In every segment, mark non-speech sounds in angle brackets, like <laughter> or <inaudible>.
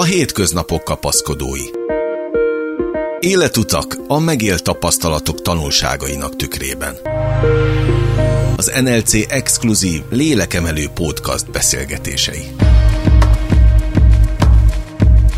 A hétköznapok kapaszkodói. Életutak a megélt tapasztalatok tanulságainak tükrében. Az NLC exkluzív lélekemelő podcast beszélgetései.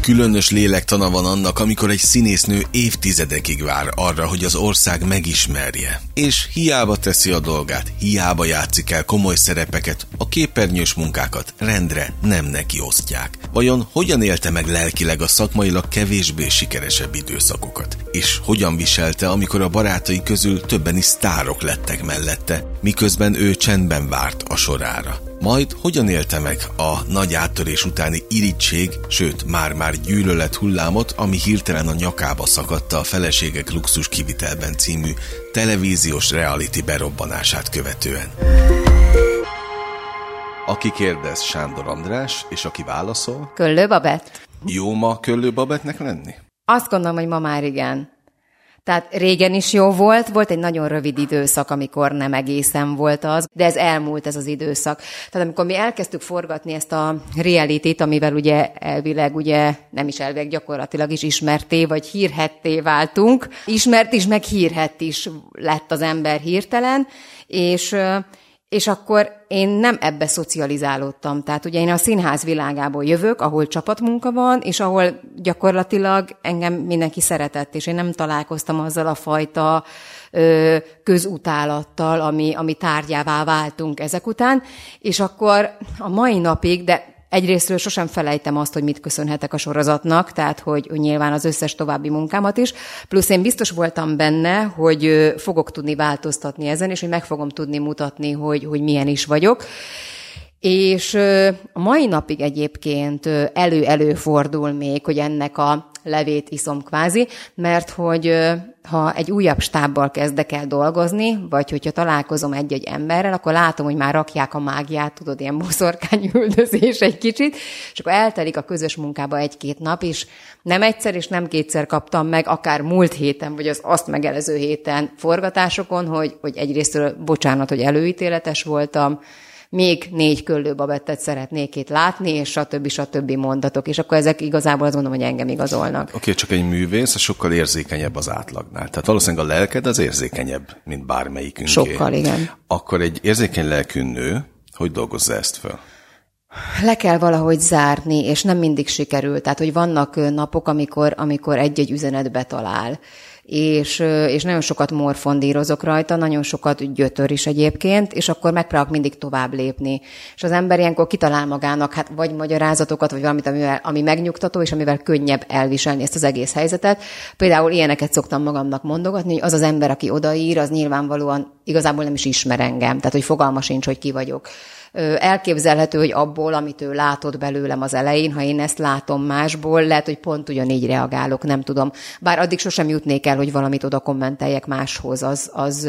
Különös lélektana van annak, amikor egy színésznő évtizedekig vár arra, hogy az ország megismerje. És hiába teszi a dolgát, hiába játszik el komoly szerepeket, a képernyős munkákat rendre nem neki osztják. Vajon hogyan élte meg lelkileg a szakmailag kevésbé sikeresebb időszakokat? És hogyan viselte, amikor a barátai közül többen is sztárok lettek mellette, miközben ő csendben várt a sorára? Majd hogyan élte meg a nagy áttörés utáni irítség, sőt már-már gyűlölet hullámot, ami hirtelen a nyakába szakadta a Feleségek luxus kivitelben című televíziós reality berobbanását követően. Aki kérdez Sándor András, és aki válaszol... Köllő Babett? Jó ma Köllő Babettnek lenni? Azt gondolom, hogy ma már igen. Tehát régen is jó volt, volt egy nagyon rövid időszak, amikor nem egészen volt az, de ez elmúlt ez az időszak. Tehát amikor mi elkezdtük forgatni ezt a reality amivel ugye elvileg ugye nem is elvileg gyakorlatilag is ismerté vagy hírhetté váltunk, ismert is, meg hírhet is lett az ember hirtelen, és és akkor én nem ebbe szocializálódtam. Tehát ugye én a színház világából jövök, ahol csapatmunka van, és ahol gyakorlatilag engem mindenki szeretett, és én nem találkoztam azzal a fajta ö, közutálattal, ami, ami tárgyává váltunk ezek után, és akkor a mai napig, de Egyrésztről sosem felejtem azt, hogy mit köszönhetek a sorozatnak, tehát hogy, nyilván az összes további munkámat is. Plusz én biztos voltam benne, hogy fogok tudni változtatni ezen, és hogy meg fogom tudni mutatni, hogy, hogy milyen is vagyok. És a mai napig egyébként elő-elő fordul még, hogy ennek a levét iszom kvázi, mert hogy ha egy újabb stábbal kezdek el dolgozni, vagy hogyha találkozom egy-egy emberrel, akkor látom, hogy már rakják a mágiát, tudod, ilyen boszorkány üldözés egy kicsit, és akkor eltelik a közös munkába egy-két nap, és nem egyszer és nem kétszer kaptam meg, akár múlt héten, vagy az azt megelező héten forgatásokon, hogy, hogy egyrésztről bocsánat, hogy előítéletes voltam, még négy köllőbabettet szeretnék itt látni, és stb. stb. mondatok. És akkor ezek igazából azt gondolom, hogy engem igazolnak. Oké, okay, csak egy művész sokkal érzékenyebb az átlagnál. Tehát valószínűleg a lelked az érzékenyebb, mint bármelyikünk. Sokkal, igen. Akkor egy érzékeny lelkű nő, hogy dolgozza ezt fel? le kell valahogy zárni, és nem mindig sikerül. Tehát, hogy vannak napok, amikor, amikor egy-egy üzenetbe talál és, és nagyon sokat morfondírozok rajta, nagyon sokat gyötör is egyébként, és akkor megpróbálok mindig tovább lépni. És az ember ilyenkor kitalál magának hát vagy magyarázatokat, vagy valamit, amivel, ami megnyugtató, és amivel könnyebb elviselni ezt az egész helyzetet. Például ilyeneket szoktam magamnak mondogatni, hogy az az ember, aki odaír, az nyilvánvalóan igazából nem is ismer engem, tehát hogy fogalma sincs, hogy ki vagyok. Elképzelhető, hogy abból, amit ő látott belőlem az elején, ha én ezt látom másból, lehet, hogy pont ugyanígy reagálok, nem tudom. Bár addig sosem jutnék el, hogy valamit oda kommenteljek máshoz, az, az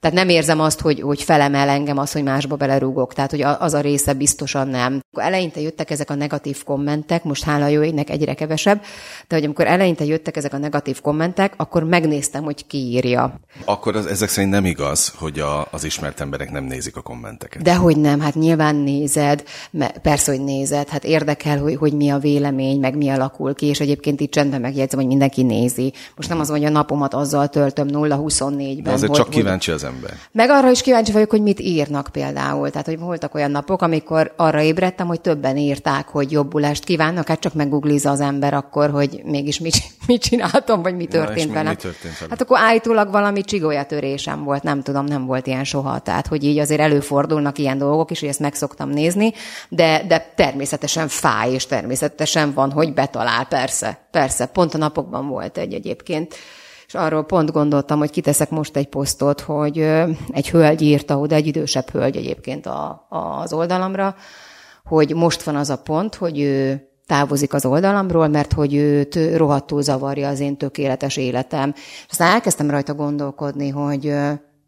tehát nem érzem azt, hogy, hogy felemel engem az, hogy másba belerúgok. Tehát, hogy az a része biztosan nem. Eleinte jöttek ezek a negatív kommentek, most hála jó égnek egyre kevesebb, de hogy amikor eleinte jöttek ezek a negatív kommentek, akkor megnéztem, hogy ki írja. Akkor az, ezek szerint nem igaz, hogy a, az ismert emberek nem nézik a kommenteket. De hogy nem, hát nyilván nézed, persze, hogy nézed, hát érdekel, hogy, hogy mi a vélemény, meg mi alakul ki, és egyébként itt csendben megjegyzem, hogy mindenki nézi. Most nem az, hogy a napomat azzal töltöm 0-24-ben. De azért hogy, csak kíváncsi az ember. Meg arra is kíváncsi vagyok, hogy mit írnak például. Tehát, hogy voltak olyan napok, amikor arra ébredtem, hogy többen írták, hogy jobbulást kívánnak, hát csak meggooglizza az ember akkor, hogy mégis mit, <laughs> mit csináltam, vagy mi történt. Mi történt Hát akkor állítólag valami csigolyatörésem volt, nem tudom, nem volt ilyen soha. Tehát, hogy így azért előfordulnak ilyen dolgok is, hogy ezt meg szoktam nézni, de, de természetesen fáj, és természetesen van, hogy betalál, persze, persze. Pont a napokban volt egy egyébként és arról pont gondoltam, hogy kiteszek most egy posztot, hogy egy hölgy írta oda, egy idősebb hölgy egyébként a, az oldalamra, hogy most van az a pont, hogy ő távozik az oldalamról, mert hogy őt rohadtul zavarja az én tökéletes életem. És aztán elkezdtem rajta gondolkodni, hogy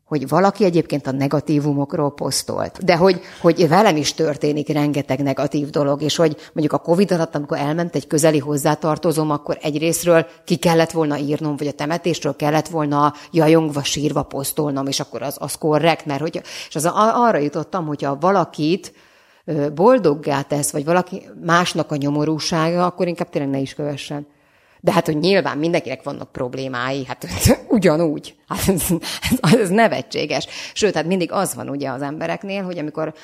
hogy valaki egyébként a negatívumokról posztolt, de hogy, hogy velem is történik rengeteg negatív dolog, és hogy mondjuk a Covid alatt, amikor elment egy közeli hozzátartozom, akkor egyrésztről ki kellett volna írnom, vagy a temetésről kellett volna jajongva, sírva posztolnom, és akkor az, az korrekt, mert hogy, és az, arra jutottam, hogyha valakit boldoggá tesz, vagy valaki másnak a nyomorúsága, akkor inkább tényleg ne is kövessen. De hát, hogy nyilván mindenkinek vannak problémái, hát <laughs> ugyanúgy. Hát ez, ez, ez nevetséges. Sőt, hát mindig az van ugye az embereknél, hogy amikor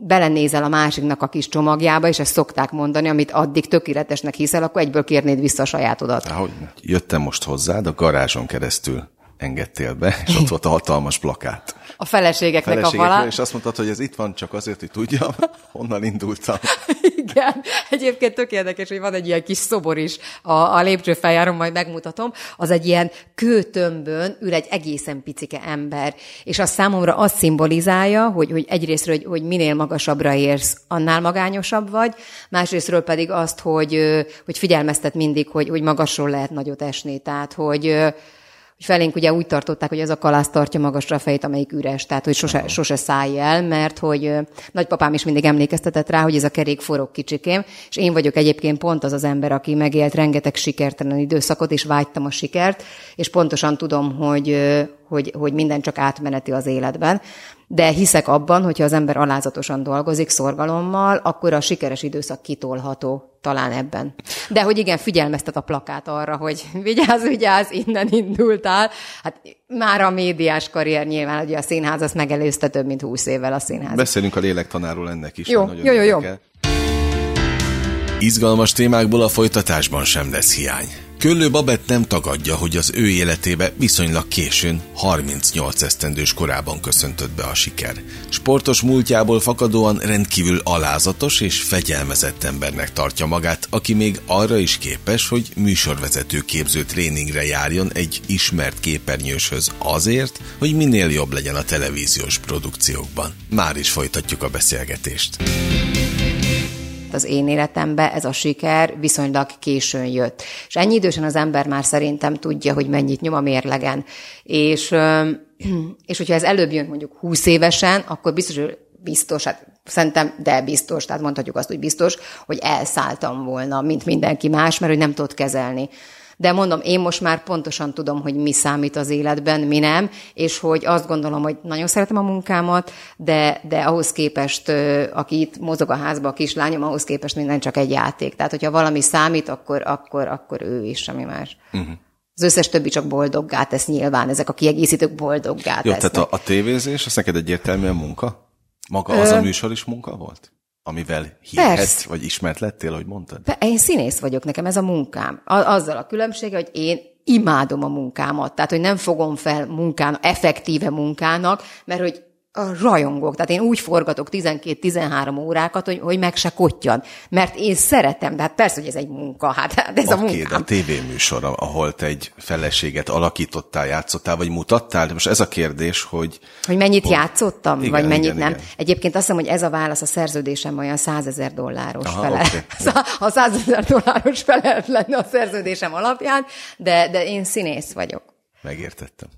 belenézel a másiknak a kis csomagjába, és ezt szokták mondani, amit addig tökéletesnek hiszel, akkor egyből kérnéd vissza a sajátodat. Ahogy jöttem most hozzád, a garázson keresztül engedtél be, és ott volt a hatalmas plakát. A feleségeknek, feleségeknek a vala. És azt mondtad, hogy ez itt van csak azért, hogy tudjam, <laughs> honnan indultam. <laughs> Igen, egyébként tök érdekes, hogy van egy ilyen kis szobor is a, a lépcsőfeljáron, majd megmutatom. Az egy ilyen kőtömbön ül egy egészen picike ember, és az számomra azt szimbolizálja, hogy, hogy egyrésztről, hogy, hogy minél magasabbra érsz, annál magányosabb vagy, másrésztről pedig azt, hogy, hogy figyelmeztet mindig, hogy, hogy magasról lehet nagyot esni, tehát hogy hogy felénk ugye úgy tartották, hogy ez a kalász tartja magasra a fejét, amelyik üres, tehát hogy sose, sose szállj el, mert hogy nagypapám is mindig emlékeztetett rá, hogy ez a kerék forog kicsikém, és én vagyok egyébként pont az az ember, aki megélt rengeteg sikertelen időszakot, és vágytam a sikert, és pontosan tudom, hogy, hogy, hogy minden csak átmeneti az életben. De hiszek abban, hogyha az ember alázatosan dolgozik, szorgalommal, akkor a sikeres időszak kitolható talán ebben. De hogy igen, figyelmeztet a plakát arra, hogy vigyázz, vigyázz, innen indultál. Hát már a médiás karrier nyilván, ugye a színház azt megelőzte több mint húsz évvel a színház. Beszélünk a lélektanáról ennek is. Jó, jó, jó, jó. Izgalmas témákból a folytatásban sem lesz hiány. Köllő Babett nem tagadja, hogy az ő életébe viszonylag későn, 38 esztendős korában köszöntött be a siker. Sportos múltjából fakadóan rendkívül alázatos és fegyelmezett embernek tartja magát, aki még arra is képes, hogy műsorvezető képző tréningre járjon egy ismert képernyőshöz azért, hogy minél jobb legyen a televíziós produkciókban. Már is folytatjuk a beszélgetést az én életembe ez a siker viszonylag későn jött. És ennyi idősen az ember már szerintem tudja, hogy mennyit nyom a mérlegen. És, <clears throat> és hogyha ez előbb jön mondjuk 20 évesen, akkor biztos, hogy biztos, hát szerintem, de biztos, tehát mondhatjuk azt, hogy biztos, hogy elszálltam volna, mint mindenki más, mert hogy nem tudott kezelni. De mondom, én most már pontosan tudom, hogy mi számít az életben, mi nem, és hogy azt gondolom, hogy nagyon szeretem a munkámat, de, de ahhoz képest, aki itt mozog a házba, a kislányom, ahhoz képest minden csak egy játék. Tehát, hogyha valami számít, akkor, akkor, akkor ő is, semmi más. Uh-huh. Az összes többi csak boldoggá tesz nyilván, ezek a kiegészítők boldoggá Jó, tesznek. tehát a, a tévézés, az neked egyértelműen munka? Maga az Ö... a műsor is munka volt? Amivel hírhet, vagy ismert lettél, hogy mondtad? Én színész vagyok, nekem ez a munkám. Azzal a különbsége, hogy én imádom a munkámat. Tehát, hogy nem fogom fel munkán, effektíve munkának, mert hogy rajongok. Tehát én úgy forgatok 12-13 órákat, hogy, hogy meg se kottyan. Mert én szeretem, de hát persze, hogy ez egy munka, hát, hát ez okay, a munkám. de a tévéműsor, ahol te egy feleséget alakítottál, játszottál, vagy mutattál, most ez a kérdés, hogy... Hogy mennyit hogy... játszottam, igen, vagy mennyit igen, nem. Igen. Egyébként azt hiszem, hogy ez a válasz a szerződésem olyan 100 ezer dolláros Aha, fele. Okay. Ha 100 ezer dolláros fele lenne a szerződésem alapján, de, de én színész vagyok. Megértettem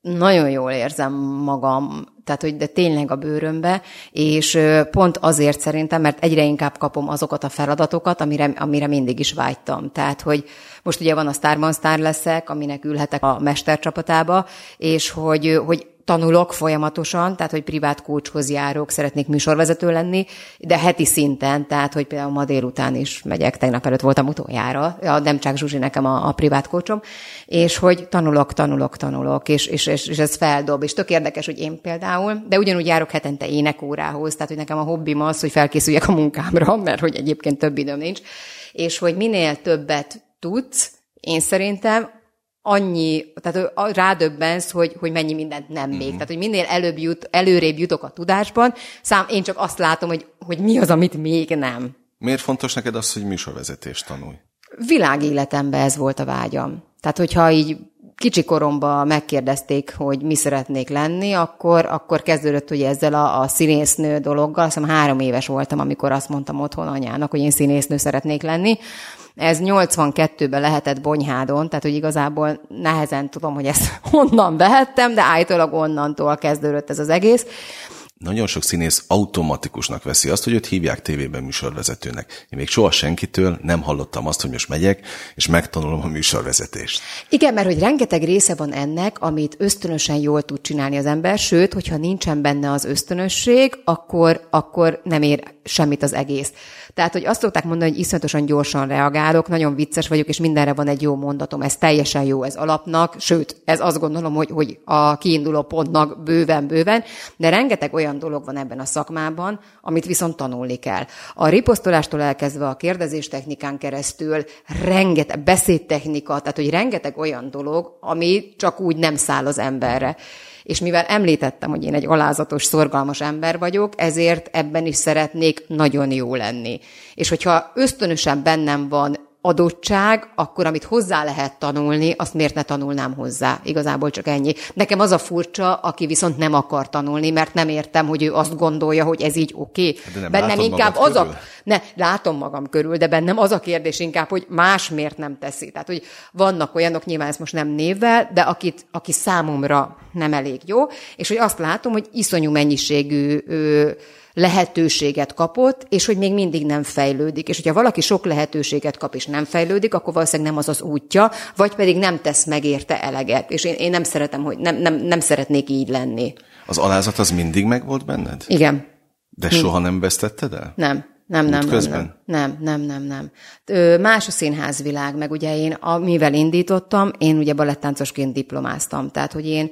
nagyon jól érzem magam, tehát hogy de tényleg a bőrömbe, és pont azért szerintem, mert egyre inkább kapom azokat a feladatokat, amire, amire mindig is vágytam. Tehát, hogy most ugye van a Starban Star leszek, aminek ülhetek a mestercsapatába, és hogy, hogy tanulok folyamatosan, tehát hogy privát kócshoz járok, szeretnék műsorvezető lenni, de heti szinten, tehát hogy például ma délután is megyek, tegnap előtt voltam utoljára, a Demcsák Zsuzsi nekem a, a privát kócsom, és hogy tanulok, tanulok, tanulok, és, és, és, és ez feldob, és tök érdekes, hogy én például, de ugyanúgy járok hetente énekórához, tehát hogy nekem a hobbim az, hogy felkészüljek a munkámra, <laughs> mert hogy egyébként több időm nincs, és hogy minél többet tudsz, én szerintem annyi, tehát rádöbbensz, hogy, hogy mennyi mindent nem még. Mm. Tehát, hogy minél előbb jut, előrébb jutok a tudásban, szám, én csak azt látom, hogy, hogy mi az, amit még nem. Miért fontos neked az, hogy műsorvezetést tanulj? Világéletemben ez volt a vágyam. Tehát, hogyha így kicsi koromban megkérdezték, hogy mi szeretnék lenni, akkor, akkor kezdődött ugye ezzel a, a színésznő dologgal. Azt hiszem három éves voltam, amikor azt mondtam otthon anyának, hogy én színésznő szeretnék lenni. Ez 82-ben lehetett Bonyhádon, tehát hogy igazából nehezen tudom, hogy ezt <laughs> honnan vehettem, de állítólag onnantól kezdődött ez az egész nagyon sok színész automatikusnak veszi azt, hogy őt hívják tévében műsorvezetőnek. Én még soha senkitől nem hallottam azt, hogy most megyek, és megtanulom a műsorvezetést. Igen, mert hogy rengeteg része van ennek, amit ösztönösen jól tud csinálni az ember, sőt, hogyha nincsen benne az ösztönösség, akkor, akkor nem ér semmit az egész. Tehát, hogy azt szokták mondani, hogy iszonyatosan gyorsan reagálok, nagyon vicces vagyok, és mindenre van egy jó mondatom. Ez teljesen jó, ez alapnak, sőt, ez azt gondolom, hogy, hogy a kiinduló pontnak bőven-bőven, de rengeteg olyan dolog van ebben a szakmában, amit viszont tanulni kell. A riposztolástól elkezdve a kérdezés technikán keresztül rengeteg beszédtechnika, tehát hogy rengeteg olyan dolog, ami csak úgy nem száll az emberre. És mivel említettem, hogy én egy alázatos, szorgalmas ember vagyok, ezért ebben is szeretnék nagyon jó lenni. És hogyha ösztönösen bennem van adottság, akkor amit hozzá lehet tanulni, azt miért ne tanulnám hozzá? Igazából csak ennyi. Nekem az a furcsa, aki viszont nem akar tanulni, mert nem értem, hogy ő azt gondolja, hogy ez így oké. Okay. Hát bennem inkább az körül? a... Ne, látom magam körül, de bennem az a kérdés inkább, hogy más miért nem teszi. Tehát, hogy vannak olyanok, nyilván ezt most nem névvel, de akit, aki számomra nem elég jó, és hogy azt látom, hogy iszonyú mennyiségű lehetőséget kapott, és hogy még mindig nem fejlődik. És hogyha valaki sok lehetőséget kap, és nem fejlődik, akkor valószínűleg nem az az útja, vagy pedig nem tesz meg érte eleget. És én, én nem szeretem, hogy nem, nem, nem szeretnék így lenni. Az alázat az mindig megvolt benned? Igen. De Mind. soha nem vesztetted el? Nem. Nem, nem, nem, nem, nem, nem, nem, nem. Ö, más a színházvilág, meg ugye én, amivel indítottam, én ugye balettáncosként diplomáztam, tehát hogy én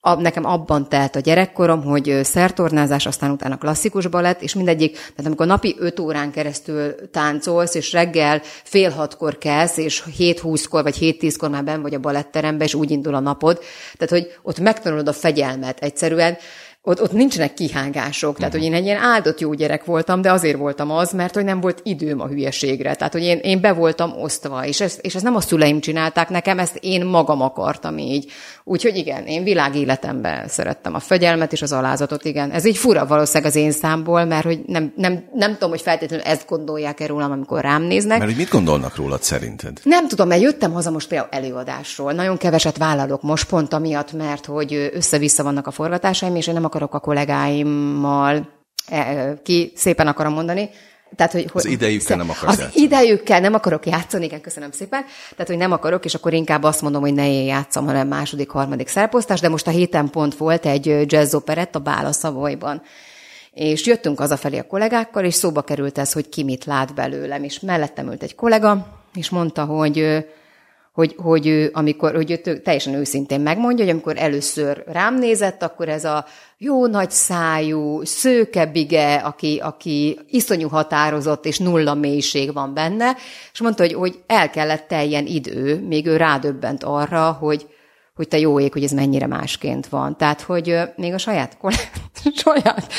a, nekem abban telt a gyerekkorom, hogy szertornázás, aztán utána klasszikus balett, és mindegyik, tehát amikor napi öt órán keresztül táncolsz, és reggel fél hatkor kezd, és hét húszkor vagy hét tízkor már ben vagy a baletterembe, és úgy indul a napod. Tehát, hogy ott megtanulod a fegyelmet egyszerűen ott, ott nincsenek kihágások. Tehát, hogy én egy ilyen áldott jó gyerek voltam, de azért voltam az, mert hogy nem volt időm a hülyeségre. Tehát, hogy én, én be voltam osztva, és ezt, és ezt nem a szüleim csinálták nekem, ezt én magam akartam így. Úgyhogy igen, én világéletemben szerettem a fegyelmet és az alázatot, igen. Ez így fura valószínűleg az én számból, mert hogy nem, nem, nem tudom, hogy feltétlenül ezt gondolják-e rólam, amikor rám néznek. Mert hogy mit gondolnak rólad szerinted? Nem tudom, mert jöttem haza most például előadásról. Nagyon keveset vállalok most pont amiatt, mert hogy össze-vissza vannak a forgatásaim, és én nem akarok a kollégáimmal e, ki szépen akarom mondani, tehát, hogy, az idejükkel nem akarok Az játszani. idejükkel nem akarok játszani, igen, köszönöm szépen. Tehát, hogy nem akarok, és akkor inkább azt mondom, hogy ne én játszom, hanem második, harmadik szereposztás, de most a héten pont volt egy jazz operett a Bála Szavolyban. És jöttünk az felé a kollégákkal, és szóba került ez, hogy ki mit lát belőlem, és mellettem ült egy kollega, és mondta, hogy hogy, hogy ő, amikor, hogy ő teljesen őszintén megmondja, hogy amikor először rám nézett, akkor ez a jó nagy szájú, szőkebige, aki, aki iszonyú határozott, és nulla mélység van benne, és mondta, hogy, hogy el kellett teljen idő, még ő rádöbbent arra, hogy, hogy te jó ég, hogy ez mennyire másként van. Tehát, hogy még a saját, kollég, <laughs> saját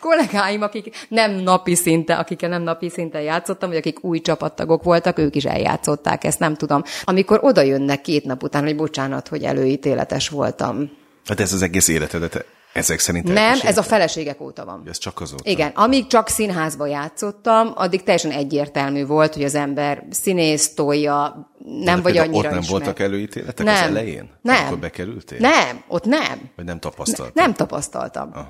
kollégáim, akik nem napi szinte, akikkel nem napi szinten játszottam, vagy akik új csapattagok voltak, ők is eljátszották, ezt nem tudom. Amikor oda jönnek két nap után, hogy bocsánat, hogy előítéletes voltam. Hát ez az egész életedet ezek szerint Nem, ez a feleségek óta van. Ez csak azóta? Igen, amíg csak színházba játszottam, addig teljesen egyértelmű volt, hogy az ember színész, tolja, nem vagy annyira Ott nem ismer. voltak előítéletek nem. az elején? Nem. Akkor bekerültél? Nem, ott nem. Vagy nem tapasztaltam? Ne, nem tapasztaltam. Aha.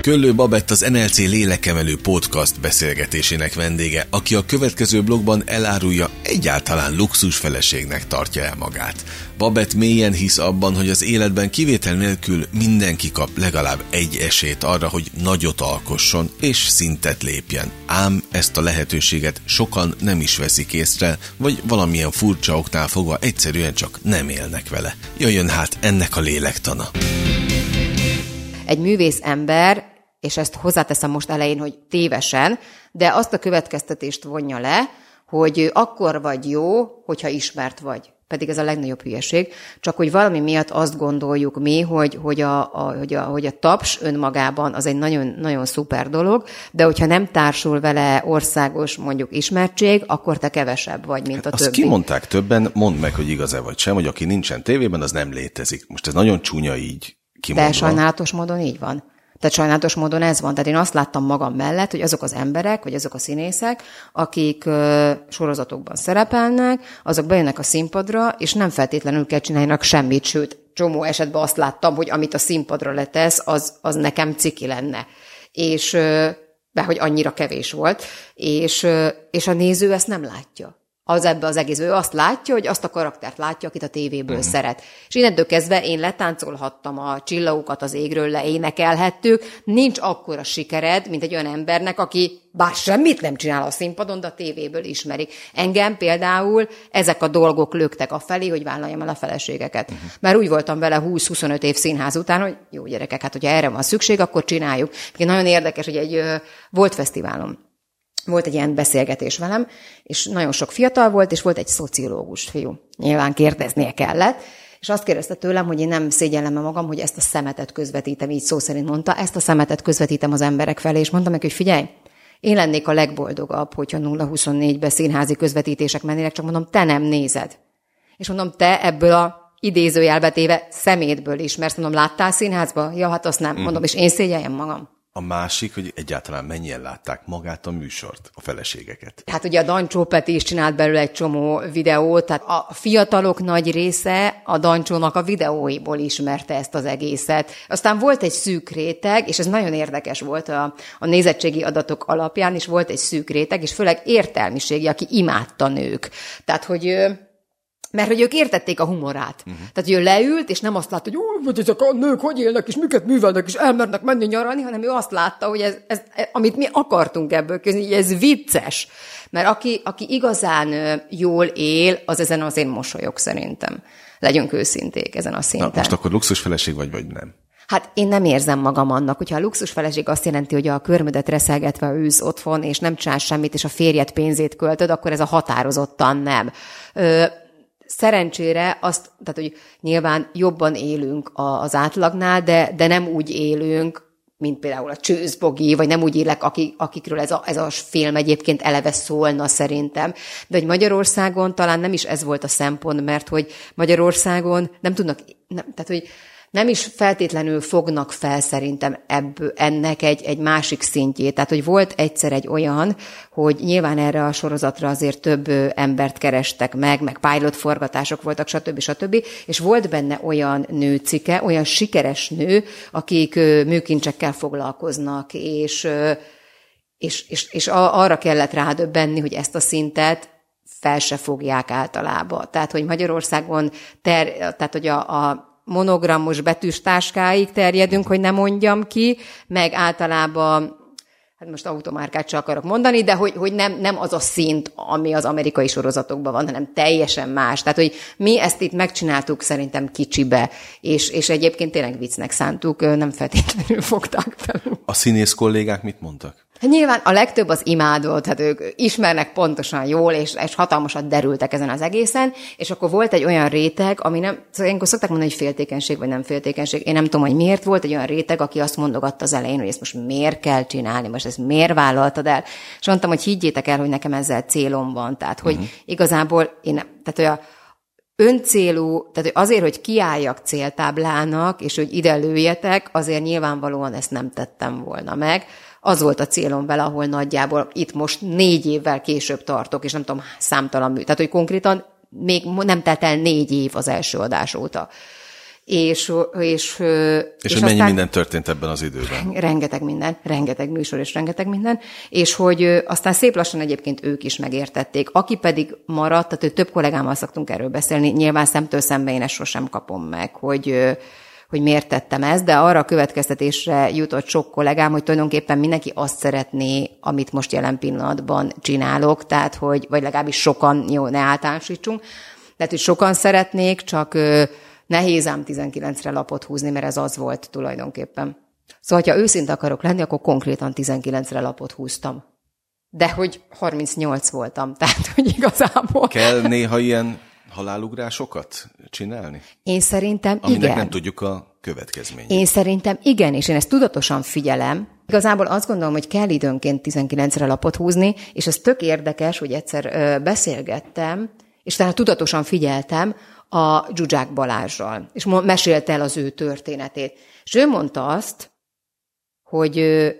Köllő Babett az NLC lélekemelő podcast beszélgetésének vendége, aki a következő blogban elárulja, egyáltalán luxus feleségnek tartja el magát. Babett mélyen hisz abban, hogy az életben kivétel nélkül mindenki kap legalább egy esélyt arra, hogy nagyot alkosson és szintet lépjen. Ám ezt a lehetőséget sokan nem is veszik észre, vagy valamilyen furcsa oknál fogva egyszerűen csak nem élnek vele. Jöjjön hát ennek a lélektana. Egy művész ember és ezt hozzáteszem most elején, hogy tévesen, de azt a következtetést vonja le, hogy akkor vagy jó, hogyha ismert vagy. Pedig ez a legnagyobb hülyeség. Csak hogy valami miatt azt gondoljuk mi, hogy, hogy, a, a, hogy, a, hogy a taps önmagában az egy nagyon, nagyon szuper dolog, de hogyha nem társul vele országos mondjuk ismertség, akkor te kevesebb vagy, mint a hát többi. Azt kimondták többen, mondd meg, hogy igaz-e vagy sem, hogy aki nincsen tévében, az nem létezik. Most ez nagyon csúnya így kimondva. De sajnálatos módon így van. Tehát sajnálatos módon ez van. Tehát én azt láttam magam mellett, hogy azok az emberek, vagy azok a színészek, akik ö, sorozatokban szerepelnek, azok bejönnek a színpadra, és nem feltétlenül kell csináljanak semmit, sőt, csomó esetben azt láttam, hogy amit a színpadra letesz, az, az nekem ciki lenne. És, ö, de hogy annyira kevés volt, és, és a néző ezt nem látja az ebbe az egész. Ő azt látja, hogy azt a karaktert látja, akit a tévéből uh-huh. szeret. És innentől kezdve én letáncolhattam a csillagokat az égről, leénekelhettük. Nincs akkora sikered, mint egy olyan embernek, aki bár semmit nem csinál a színpadon, de a tévéből ismeri. Engem például ezek a dolgok löktek a felé, hogy vállaljam el a feleségeket. Uh-huh. Mert úgy voltam vele 20-25 év színház után, hogy jó gyerekek, hát hogyha erre van szükség, akkor csináljuk. nagyon érdekes, hogy egy volt fesztiválom volt egy ilyen beszélgetés velem, és nagyon sok fiatal volt, és volt egy szociológus fiú. Nyilván kérdeznie kellett, és azt kérdezte tőlem, hogy én nem szégyellem magam, hogy ezt a szemetet közvetítem, így szó szerint mondta, ezt a szemetet közvetítem az emberek felé, és mondtam neki, hogy figyelj, én lennék a legboldogabb, hogyha 0-24-be színházi közvetítések mennének, csak mondom, te nem nézed. És mondom, te ebből a idézőjelbetéve szemétből is, mert mondom, láttál színházba? Ja, hát azt nem. Mondom, mm. és én szégyeljem magam. A másik, hogy egyáltalán mennyien látták magát a műsort, a feleségeket. Hát ugye a Dancsó Peti is csinált belőle egy csomó videót, tehát a fiatalok nagy része a Dancsónak a videóiból ismerte ezt az egészet. Aztán volt egy szűk réteg, és ez nagyon érdekes volt a, a nézettségi adatok alapján, is volt egy szűk réteg, és főleg értelmiségi, aki imádta nők. Tehát, hogy mert hogy ők értették a humorát. Uh-huh. Tehát, hogy ő leült, és nem azt látta, hogy úgy, hogy ezek a nők hogy élnek, és miket művelnek, és elmernek menni nyaralni, hanem ő azt látta, hogy ez, ez amit mi akartunk ebből közni, ez vicces. Mert aki, aki igazán jól él, az ezen az én mosolyog szerintem. Legyünk őszinték ezen a szinten. Na, most akkor luxus feleség vagy, vagy nem? Hát én nem érzem magam annak, hogyha a luxus feleség azt jelenti, hogy a körmödet reszelgetve ülsz otthon, és nem csinálsz semmit, és a férjed pénzét költöd, akkor ez a határozottan nem. Ö, szerencsére azt, tehát hogy nyilván jobban élünk az átlagnál, de, de nem úgy élünk, mint például a Csőzbogi, vagy nem úgy élek, akik, akikről ez a, ez a film egyébként eleve szólna szerintem. De hogy Magyarországon talán nem is ez volt a szempont, mert hogy Magyarországon nem tudnak, nem, tehát hogy nem is feltétlenül fognak fel szerintem ebből, ennek egy, egy másik szintjét. Tehát, hogy volt egyszer egy olyan, hogy nyilván erre a sorozatra azért több embert kerestek meg, meg pilot forgatások voltak, stb. stb. És volt benne olyan nőcike, olyan sikeres nő, akik műkincsekkel foglalkoznak, és, és, és, és arra kellett rádöbbenni, hogy ezt a szintet fel se fogják általában. Tehát, hogy Magyarországon, ter, tehát, hogy a, a monogramos betűs táskáig terjedünk, hogy nem mondjam ki, meg általában hát most automárkát csak akarok mondani, de hogy, hogy nem, nem az a szint, ami az amerikai sorozatokban van, hanem teljesen más. Tehát, hogy mi ezt itt megcsináltuk szerintem kicsibe, és, és egyébként tényleg viccnek szántuk, nem feltétlenül fogták fel. A színész kollégák mit mondtak? Hát nyilván a legtöbb az imádott, hát ők ismernek pontosan jól, és, és hatalmasat derültek ezen az egészen, és akkor volt egy olyan réteg, ami nem, szóval ilyenkor szokták mondani, hogy féltékenység, vagy nem féltékenység. Én nem tudom, hogy miért volt egy olyan réteg, aki azt mondogatta az elején, hogy ezt most miért kell csinálni, most ezt miért vállaltad el. És mondtam, hogy higgyétek el, hogy nekem ezzel célom van. Tehát, hogy uh-huh. igazából én nem, tehát hogy a, öncélú, tehát azért, hogy kiálljak céltáblának, és hogy ide lőjetek, azért nyilvánvalóan ezt nem tettem volna meg az volt a célom vele, ahol nagyjából itt most négy évvel később tartok, és nem tudom, számtalan mű. Tehát, hogy konkrétan még nem telt el négy év az első adás óta. És, és, és, és mennyi aztán, minden történt ebben az időben? Rengeteg minden, rengeteg műsor és rengeteg minden, és hogy aztán szép lassan egyébként ők is megértették. Aki pedig maradt, tehát több kollégámmal szoktunk erről beszélni, nyilván szemtől szembe én ezt sosem kapom meg, hogy hogy miért tettem ezt, de arra a következtetésre jutott sok kollégám, hogy tulajdonképpen mindenki azt szeretné, amit most jelen pillanatban csinálok, tehát hogy, vagy legalábbis sokan, jó, ne általánosítsunk, tehát, hogy sokan szeretnék, csak nehéz ám 19-re lapot húzni, mert ez az volt tulajdonképpen. Szóval, ha őszinte akarok lenni, akkor konkrétan 19-re lapot húztam. De hogy 38 voltam, <laughs> tehát hogy igazából... Kell néha ilyen halálugrásokat csinálni? Én szerintem Aminek igen. nem tudjuk a következményét. Én szerintem igen, és én ezt tudatosan figyelem. Igazából azt gondolom, hogy kell időnként 19-re lapot húzni, és ez tök érdekes, hogy egyszer beszélgettem, és tehát tudatosan figyeltem a Zsuzsák Balázsral, és mesélte el az ő történetét. És ő mondta azt, hogy,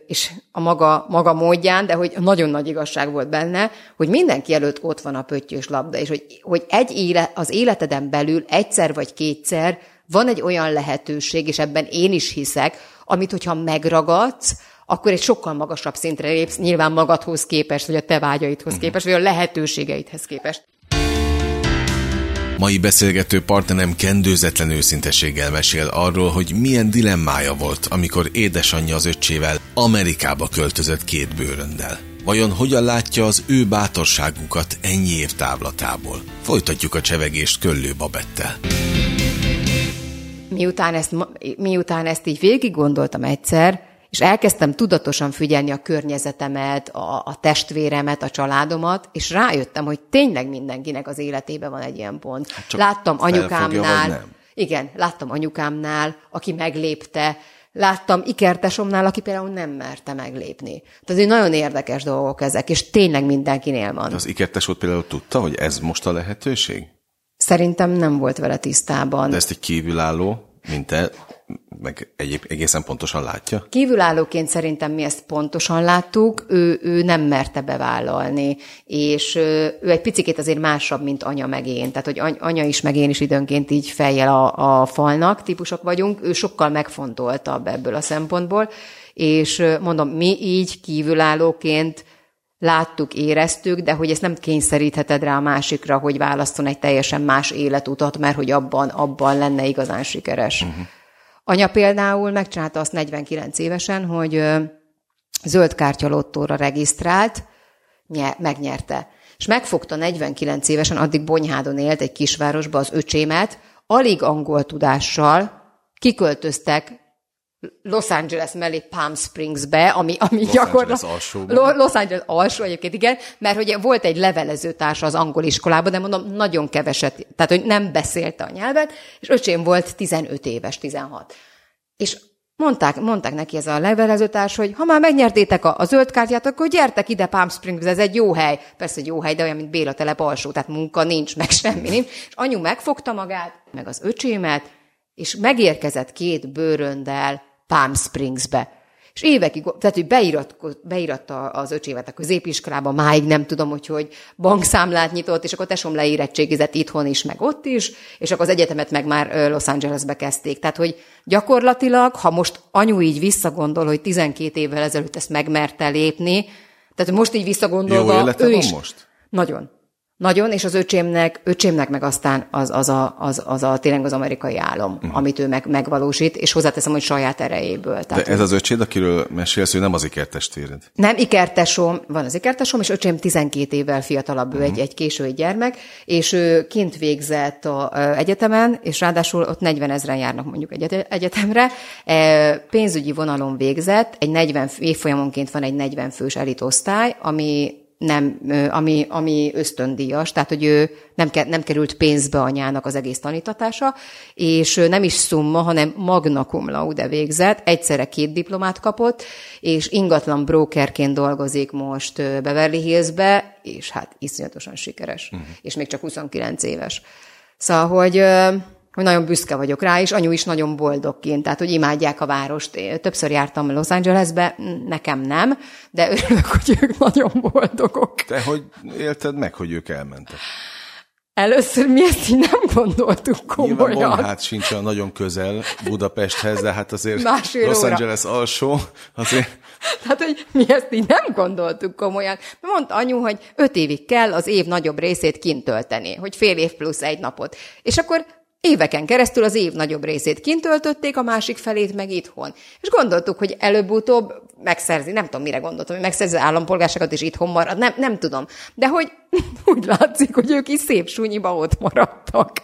és a maga, maga módján, de hogy nagyon nagy igazság volt benne, hogy mindenki előtt ott van a pöttyös labda, és hogy, hogy egy éle, az életeden belül egyszer vagy kétszer van egy olyan lehetőség, és ebben én is hiszek, amit, hogyha megragadsz, akkor egy sokkal magasabb szintre lépsz, nyilván magadhoz képest, vagy a te vágyaidhoz uh-huh. képest, vagy a lehetőségeidhez képest. Mai beszélgető partnerem kendőzetlen őszinteséggel mesél arról, hogy milyen dilemmája volt, amikor édesanyja az öccsével Amerikába költözött két bőröndel. Vajon hogyan látja az ő bátorságukat ennyi év távlatából? Folytatjuk a csevegést Köllő Babettel. Miután ezt, miután ezt így végig gondoltam egyszer, és elkezdtem tudatosan figyelni a környezetemet, a, a testvéremet, a családomat, és rájöttem, hogy tényleg mindenkinek az életében van egy ilyen pont. Hát láttam anyukámnál, igen, láttam anyukámnál, aki meglépte, láttam ikertesomnál, aki például nem merte meglépni. Tehát nagyon érdekes dolgok ezek, és tényleg mindenkinél van. De az ikertesod például tudta, hogy ez most a lehetőség? Szerintem nem volt vele tisztában. De ezt egy kívülálló, mint te, meg egyéb, egészen pontosan látja? Kívülállóként szerintem mi ezt pontosan láttuk, ő, ő nem merte bevállalni, és ő egy picit azért másabb, mint anya meg én. Tehát, hogy anya is, meg én is időnként így fejjel a, a falnak típusok vagyunk, ő sokkal megfontoltabb ebből a szempontból, és mondom, mi így kívülállóként láttuk, éreztük, de hogy ezt nem kényszerítheted rá a másikra, hogy választon egy teljesen más életutat, mert hogy abban, abban lenne igazán sikeres. Uh-huh. Anya például megcsinálta azt 49 évesen, hogy zöld kártyalottóra regisztrált, megnyerte. És megfogta 49 évesen, addig Bonyhádon élt egy kisvárosba az öcsémet, alig angol tudással, kiköltöztek Los Angeles mellé Palm Springsbe, ami, ami Los gyakorlatilag... Angeles alsó. Los Angeles alsó egyébként, igen, mert hogy volt egy levelező társa az angol iskolában, de mondom, nagyon keveset, tehát hogy nem beszélte a nyelvet, és öcsém volt 15 éves, 16. És mondták, mondták neki ez a levelezőtárs, hogy ha már megnyertétek a, a zöld kártyát, akkor gyertek ide Palm Springs, ez egy jó hely. Persze egy jó hely, de olyan, mint Béla telep alsó, tehát munka nincs, meg semmi nincs. És anyu megfogta magát, meg az öcsémet, és megérkezett két bőröndel Palm Springsbe. És évekig, tehát hogy beirat, beiratta az öcsémet a középiskolába, máig nem tudom, hogy hogy bankszámlát nyitott, és akkor tesom leérettségizett itthon is, meg ott is, és akkor az egyetemet meg már Los Angelesbe kezdték. Tehát, hogy gyakorlatilag, ha most anyu így visszagondol, hogy 12 évvel ezelőtt ezt megmerte lépni, tehát most így visszagondolva, Jó ő is, most? Nagyon. Nagyon, és az öcsémnek, öcsémnek meg aztán az, az, a, az, az a tényleg az amerikai álom, uh-huh. amit ő meg, megvalósít, és hozzáteszem, hogy saját erejéből. Tehát, De ez az öcséd, akiről mesélsz, ő nem az ikertestéred? Nem, ikertesom, van az ikertesom, és öcsém 12 évvel fiatalabb, uh-huh. egy, egy késő egy gyermek, és ő kint végzett a, a egyetemen, és ráadásul ott 40 ezeren járnak mondjuk egy egyetemre, e, pénzügyi vonalon végzett, egy 40 évfolyamonként van egy 40 fős elitosztály, ami nem, ami, ami ösztöndíjas, tehát hogy ő nem, nem került pénzbe anyának az egész tanítatása, és nem is szumma, hanem magna cum laude végzett, egyszerre két diplomát kapott, és ingatlan brokerként dolgozik most Beverly Hillsbe, és hát iszonyatosan sikeres, uh-huh. és még csak 29 éves. Szóval, hogy hogy nagyon büszke vagyok rá, és anyu is nagyon boldogként, tehát hogy imádják a várost. Többször jártam Los Angelesbe, nekem nem, de örülök, hogy ők nagyon boldogok. Te hogy élted meg, hogy ők elmentek? Először mi ezt így nem gondoltuk komolyan. Nyilván hát sincs olyan nagyon közel Budapesthez, de hát azért Másfél Los óra. Angeles alsó, azért... Tehát, hogy mi ezt így nem gondoltuk komolyan. Mondta anyu, hogy öt évig kell az év nagyobb részét kint tölteni, hogy fél év plusz egy napot. És akkor Éveken keresztül az év nagyobb részét kint töltötték, a másik felét meg itthon. És gondoltuk, hogy előbb-utóbb megszerzi, nem tudom, mire gondoltam, hogy megszerzi az állampolgárságot, és itthon marad, nem, nem tudom. De hogy <laughs> úgy látszik, hogy ők is szép súnyiba ott maradtak.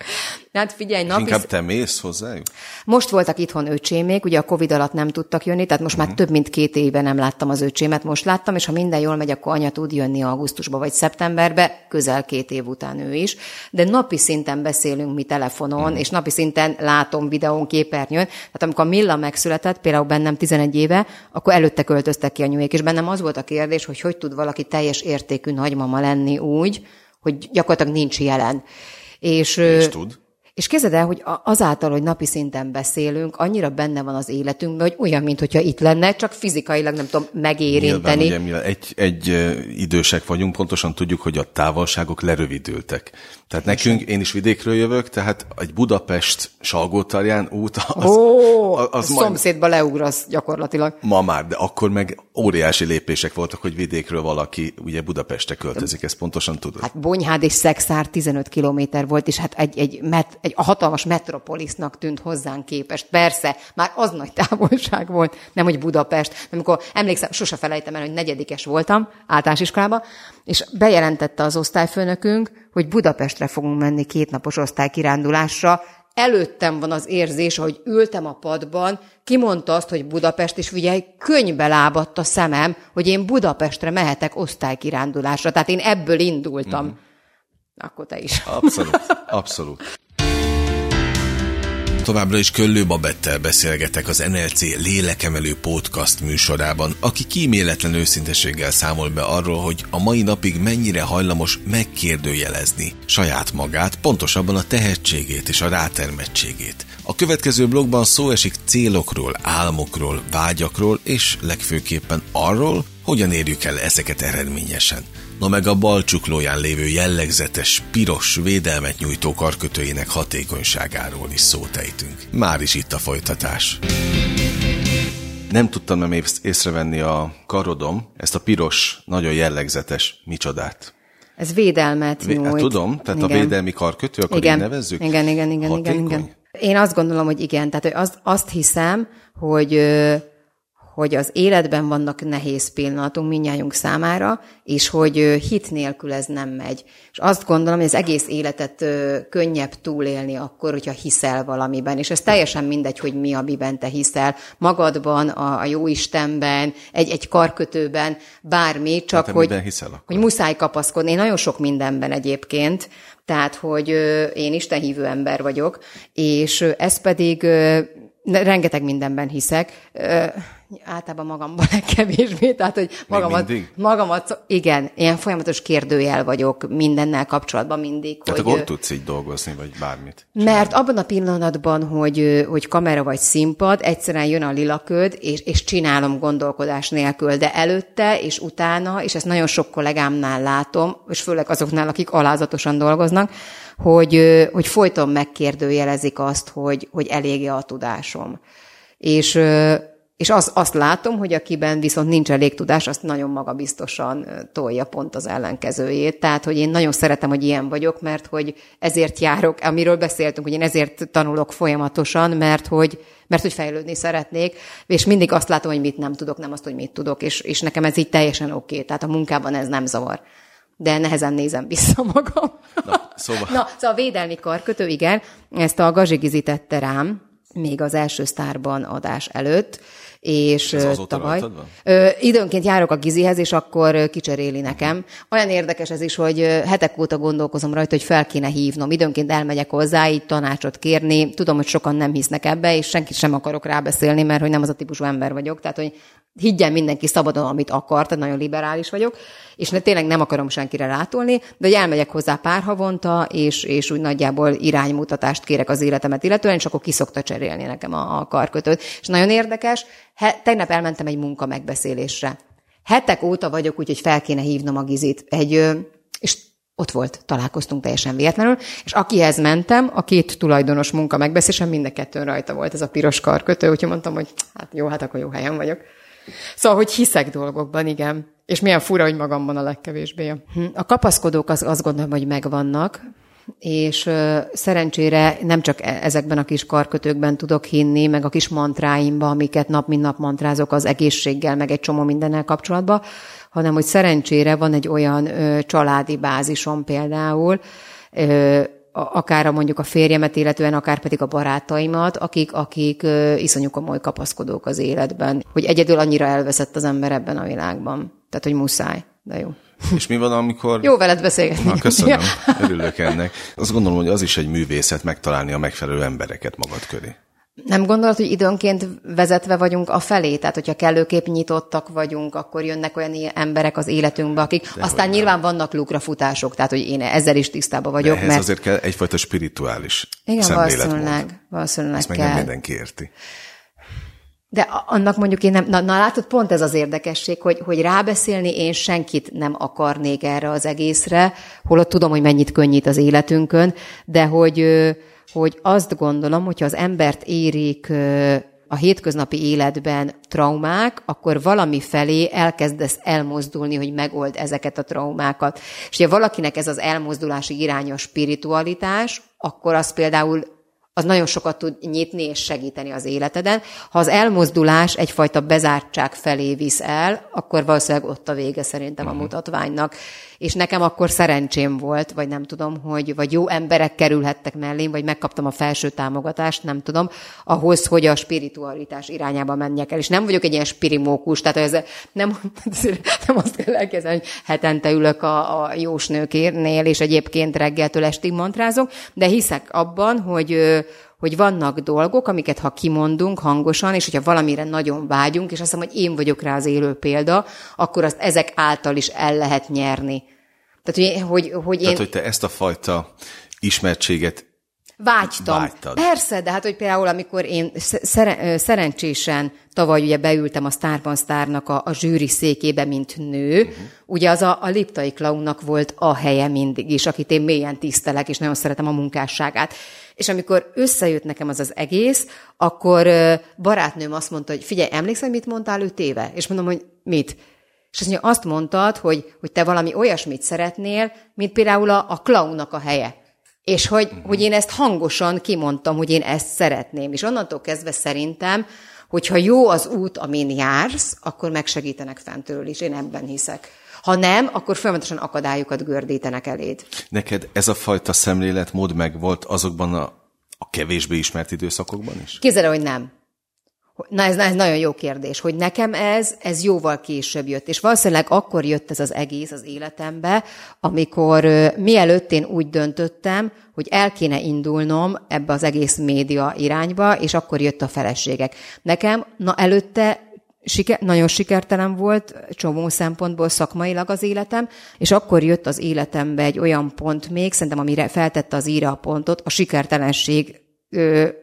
Hát figyelj, napi... inkább te mész hozzájuk? Most voltak itthon öcsémék, ugye a Covid alatt nem tudtak jönni, tehát most uh-huh. már mhm. több mint két éve nem láttam az öcsémet, most láttam, és ha minden jól megy, akkor anya tud jönni augusztusba vagy szeptemberbe, közel két év után ő is. De napi szinten beszélünk mi telefonon, uh-huh. és napi szinten látom videón, képernyőn. Tehát amikor a Milla megszületett, például bennem 11 éve, akkor előtte költöztek ki anyuék, és bennem az volt a kérdés, hogy hogy tud valaki teljes értékű nagymama lenni úgy, hogy gyakorlatilag nincs jelen. És, és tud? És kezded el, hogy azáltal, hogy napi szinten beszélünk, annyira benne van az életünkben, hogy olyan, mintha itt lenne, csak fizikailag nem tudom megérinteni. Nyilván, ugye, egy, egy idősek vagyunk, pontosan tudjuk, hogy a távolságok lerövidültek. Tehát nekünk, én is vidékről jövök, tehát egy Budapest Salgótarján út, az, Ó, az, az majd... szomszédba leugrasz gyakorlatilag. Ma már, de akkor meg óriási lépések voltak, hogy vidékről valaki ugye Budapestre költözik, ezt pontosan tudod. Hát Bonyhád és Szexár 15 kilométer volt, és hát egy, egy, met, egy hatalmas metropolisznak tűnt hozzánk képest. Persze, már az nagy távolság volt, nem hogy Budapest. De amikor emlékszem, sose felejtem el, hogy negyedikes voltam általános iskolában, és bejelentette az osztályfőnökünk, hogy Budapestre fogunk menni kétnapos osztálykirándulásra, előttem van az érzés, hogy ültem a padban, kimondta azt, hogy Budapest, és ugye könyvbe lábadt a szemem, hogy én Budapestre mehetek osztálykirándulásra. Tehát én ebből indultam. Mm. Akkor te is. Abszolút, abszolút. Továbbra is Köllő Babettel beszélgetek az NLC lélekemelő podcast műsorában, aki kíméletlen őszinteséggel számol be arról, hogy a mai napig mennyire hajlamos megkérdőjelezni saját magát, pontosabban a tehetségét és a rátermettségét. A következő blogban szó esik célokról, álmokról, vágyakról, és legfőképpen arról, hogyan érjük el ezeket eredményesen. Na meg a bal csuklóján lévő jellegzetes, piros, védelmet nyújtó karkötőjének hatékonyságáról is szót ejtünk. Már is itt a folytatás. Nem tudtam nem észrevenni a karodom, ezt a piros, nagyon jellegzetes micsodát. Ez védelmet nyújt. Hát, tudom, tehát igen. a védelmi karkötő, akkor igen. így nevezzük? Igen, igen, igen, igen, igen. Én azt gondolom, hogy igen. Tehát hogy azt, azt hiszem, hogy hogy az életben vannak nehéz pillanatunk minnyájunk számára, és hogy hit nélkül ez nem megy. És azt gondolom, hogy az egész életet könnyebb túlélni akkor, hogyha hiszel valamiben. És ez teljesen mindegy, hogy mi, amiben te hiszel. Magadban, a, a jó Istenben, egy, egy karkötőben, bármi, csak hát, hogy, hiszel akkor? hogy muszáj kapaszkodni. Én nagyon sok mindenben egyébként, tehát, hogy én istenhívő ember vagyok, és ez pedig rengeteg mindenben hiszek általában magamban <laughs> legkevésbé, tehát hogy magamat, magamat, igen, ilyen folyamatos kérdőjel vagyok mindennel kapcsolatban mindig. Tehát hogy, akkor tudsz így dolgozni, vagy bármit? Csinálni. Mert abban a pillanatban, hogy, hogy kamera vagy színpad, egyszerűen jön a lilaköd, és, és csinálom gondolkodás nélkül, de előtte és utána, és ezt nagyon sok kollégámnál látom, és főleg azoknál, akik alázatosan dolgoznak, hogy, hogy folyton megkérdőjelezik azt, hogy, hogy elég a tudásom. És és az, azt látom, hogy akiben viszont nincs elég tudás, azt nagyon magabiztosan tolja pont az ellenkezőjét. Tehát, hogy én nagyon szeretem, hogy ilyen vagyok, mert hogy ezért járok, amiről beszéltünk, hogy én ezért tanulok folyamatosan, mert hogy, mert hogy fejlődni szeretnék, és mindig azt látom, hogy mit nem tudok, nem azt, hogy mit tudok, és, és nekem ez így teljesen oké, okay. tehát a munkában ez nem zavar. De nehezen nézem vissza magam. Na, szóval. <laughs> Na, szóval a védelmi karkötő, igen, ezt a Gazsigizi tette rám, még az első sztárban adás előtt, és Ez tavaly. Ö, időnként járok a Gizihez, és akkor kicseréli nekem. Olyan érdekes ez is, hogy hetek óta gondolkozom rajta, hogy fel kéne hívnom. Időnként elmegyek hozzá, így tanácsot kérni. Tudom, hogy sokan nem hisznek ebbe, és senkit sem akarok rábeszélni, mert hogy nem az a típusú ember vagyok. Tehát, hogy higgyen mindenki szabadon, amit akar, tehát nagyon liberális vagyok, és ne, tényleg nem akarom senkire rátolni, de hogy elmegyek hozzá pár havonta, és, és úgy nagyjából iránymutatást kérek az életemet illetően, és akkor kiszokta cserélni nekem a, a karkötőt. És nagyon érdekes, he, tegnap elmentem egy munka megbeszélésre. Hetek óta vagyok, úgyhogy fel kéne hívnom a gizit. Egy, és ott volt, találkoztunk teljesen véletlenül, és akihez mentem, a két tulajdonos munka megbeszélésen mind a kettőn rajta volt ez a piros karkötő, úgyhogy mondtam, hogy hát jó, hát akkor jó helyen vagyok. Szóval, hogy hiszek dolgokban, igen. És milyen fura, hogy magamban a legkevésbé. Hm, a kapaszkodók az, azt gondolom, hogy megvannak, és uh, szerencsére nem csak e, ezekben a kis karkötőkben tudok hinni, meg a kis mantráimba, amiket nap mint nap mantrázok az egészséggel, meg egy csomó mindennel kapcsolatban, hanem hogy szerencsére van egy olyan uh, családi bázisom például, uh, akár a mondjuk a férjemet, illetően akár pedig a barátaimat, akik, akik iszonyú komoly kapaszkodók az életben, hogy egyedül annyira elveszett az ember ebben a világban. Tehát, hogy muszáj, de jó. És mi van, amikor... Jó veled beszélgetni. Na, köszönöm, örülök ennek. Azt gondolom, hogy az is egy művészet megtalálni a megfelelő embereket magad köré. Nem gondolod, hogy időnként vezetve vagyunk a felé? Tehát, hogyha kellőképp nyitottak vagyunk, akkor jönnek olyan emberek az életünkbe, akik De aztán nyilván nem. vannak lukrafutások, tehát, hogy én ezzel is tisztában vagyok. De ehhez mert... azért kell egyfajta spirituális Igen, valószínűleg, valószínűleg Ezt kell. meg nem mindenki érti. De annak mondjuk én nem, na, na látod, pont ez az érdekesség, hogy, hogy rábeszélni én senkit nem akarnék erre az egészre, holott tudom, hogy mennyit könnyít az életünkön, de hogy, hogy azt gondolom, hogyha az embert érik a hétköznapi életben traumák, akkor valami felé elkezdesz elmozdulni, hogy megold ezeket a traumákat. És ha valakinek ez az elmozdulási iránya a spiritualitás, akkor az például az nagyon sokat tud nyitni és segíteni az életeden. Ha az elmozdulás egyfajta bezártság felé visz el, akkor valószínűleg ott a vége szerintem a mhm. mutatványnak és nekem akkor szerencsém volt, vagy nem tudom, hogy vagy jó emberek kerülhettek mellém, vagy megkaptam a felső támogatást, nem tudom, ahhoz, hogy a spiritualitás irányába menjek el. És nem vagyok egy ilyen spirimókus, tehát ez nem, <laughs> nem azt kell elkezdeni, hogy hetente ülök a, a jósnőkérnél, és egyébként reggeltől estig mantrázok, de hiszek abban, hogy, hogy vannak dolgok, amiket ha kimondunk hangosan, és hogyha valamire nagyon vágyunk, és azt hiszem, hogy én vagyok rá az élő példa, akkor azt ezek által is el lehet nyerni. Tehát, hogy, hogy, hogy én... Tehát, hogy te ezt a fajta ismertséget Vágytam. Vágytad. Persze, de hát, hogy például, amikor én szeren- szerencsésen tavaly ugye beültem a Starban Starnak a, a zsűri székébe, mint nő, uh-huh. ugye az a, a Liptai Klaunnak volt a helye mindig is, akit én mélyen tisztelek, és nagyon szeretem a munkásságát. És amikor összejött nekem az az egész, akkor barátnőm azt mondta, hogy figyelj, emlékszel, mit mondtál ő téve? És mondom, hogy mit? És azt, mondja, azt mondtad, hogy, hogy te valami olyasmit szeretnél, mint például a, a klaunnak a helye. És hogy, uh-huh. hogy én ezt hangosan kimondtam, hogy én ezt szeretném. És onnantól kezdve szerintem, hogyha jó az út, amin jársz, akkor megsegítenek fentről is. Én ebben hiszek. Ha nem, akkor folyamatosan akadályokat gördítenek eléd. Neked ez a fajta szemléletmód meg volt azokban a, a kevésbé ismert időszakokban is? Képzeld, hogy nem. Na ez, ez nagyon jó kérdés, hogy nekem ez, ez jóval később jött, és valószínűleg akkor jött ez az egész az életembe, amikor mielőtt én úgy döntöttem, hogy el kéne indulnom ebbe az egész média irányba, és akkor jött a feleségek. Nekem, na előtte siker, nagyon sikertelen volt csomó szempontból szakmailag az életem, és akkor jött az életembe egy olyan pont még, szerintem amire feltette az íra a pontot, a sikertelenség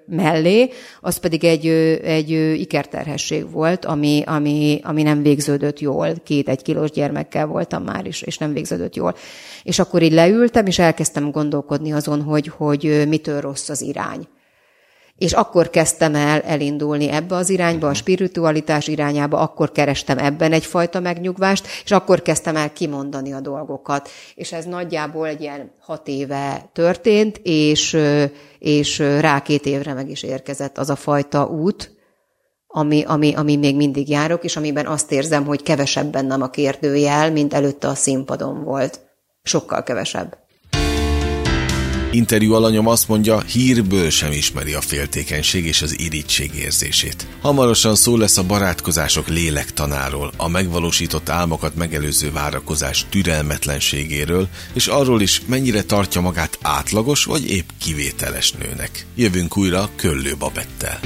mellé, az pedig egy, egy ikerterhesség volt, ami, ami, ami nem végződött jól. Két egy kilós gyermekkel voltam már is, és nem végződött jól. És akkor így leültem, és elkezdtem gondolkodni azon, hogy, hogy mitől rossz az irány. És akkor kezdtem el elindulni ebbe az irányba, a spiritualitás irányába, akkor kerestem ebben egyfajta megnyugvást, és akkor kezdtem el kimondani a dolgokat. És ez nagyjából egy ilyen hat éve történt, és, és rá két évre meg is érkezett az a fajta út, ami, ami, ami még mindig járok, és amiben azt érzem, hogy kevesebb bennem a kérdőjel, mint előtte a színpadon volt. Sokkal kevesebb. Interjú alanyom azt mondja, hírből sem ismeri a féltékenység és az irítség érzését. Hamarosan szó lesz a barátkozások lélektanáról, a megvalósított álmokat megelőző várakozás türelmetlenségéről, és arról is, mennyire tartja magát átlagos vagy épp kivételes nőnek. Jövünk újra Köllő Babettel.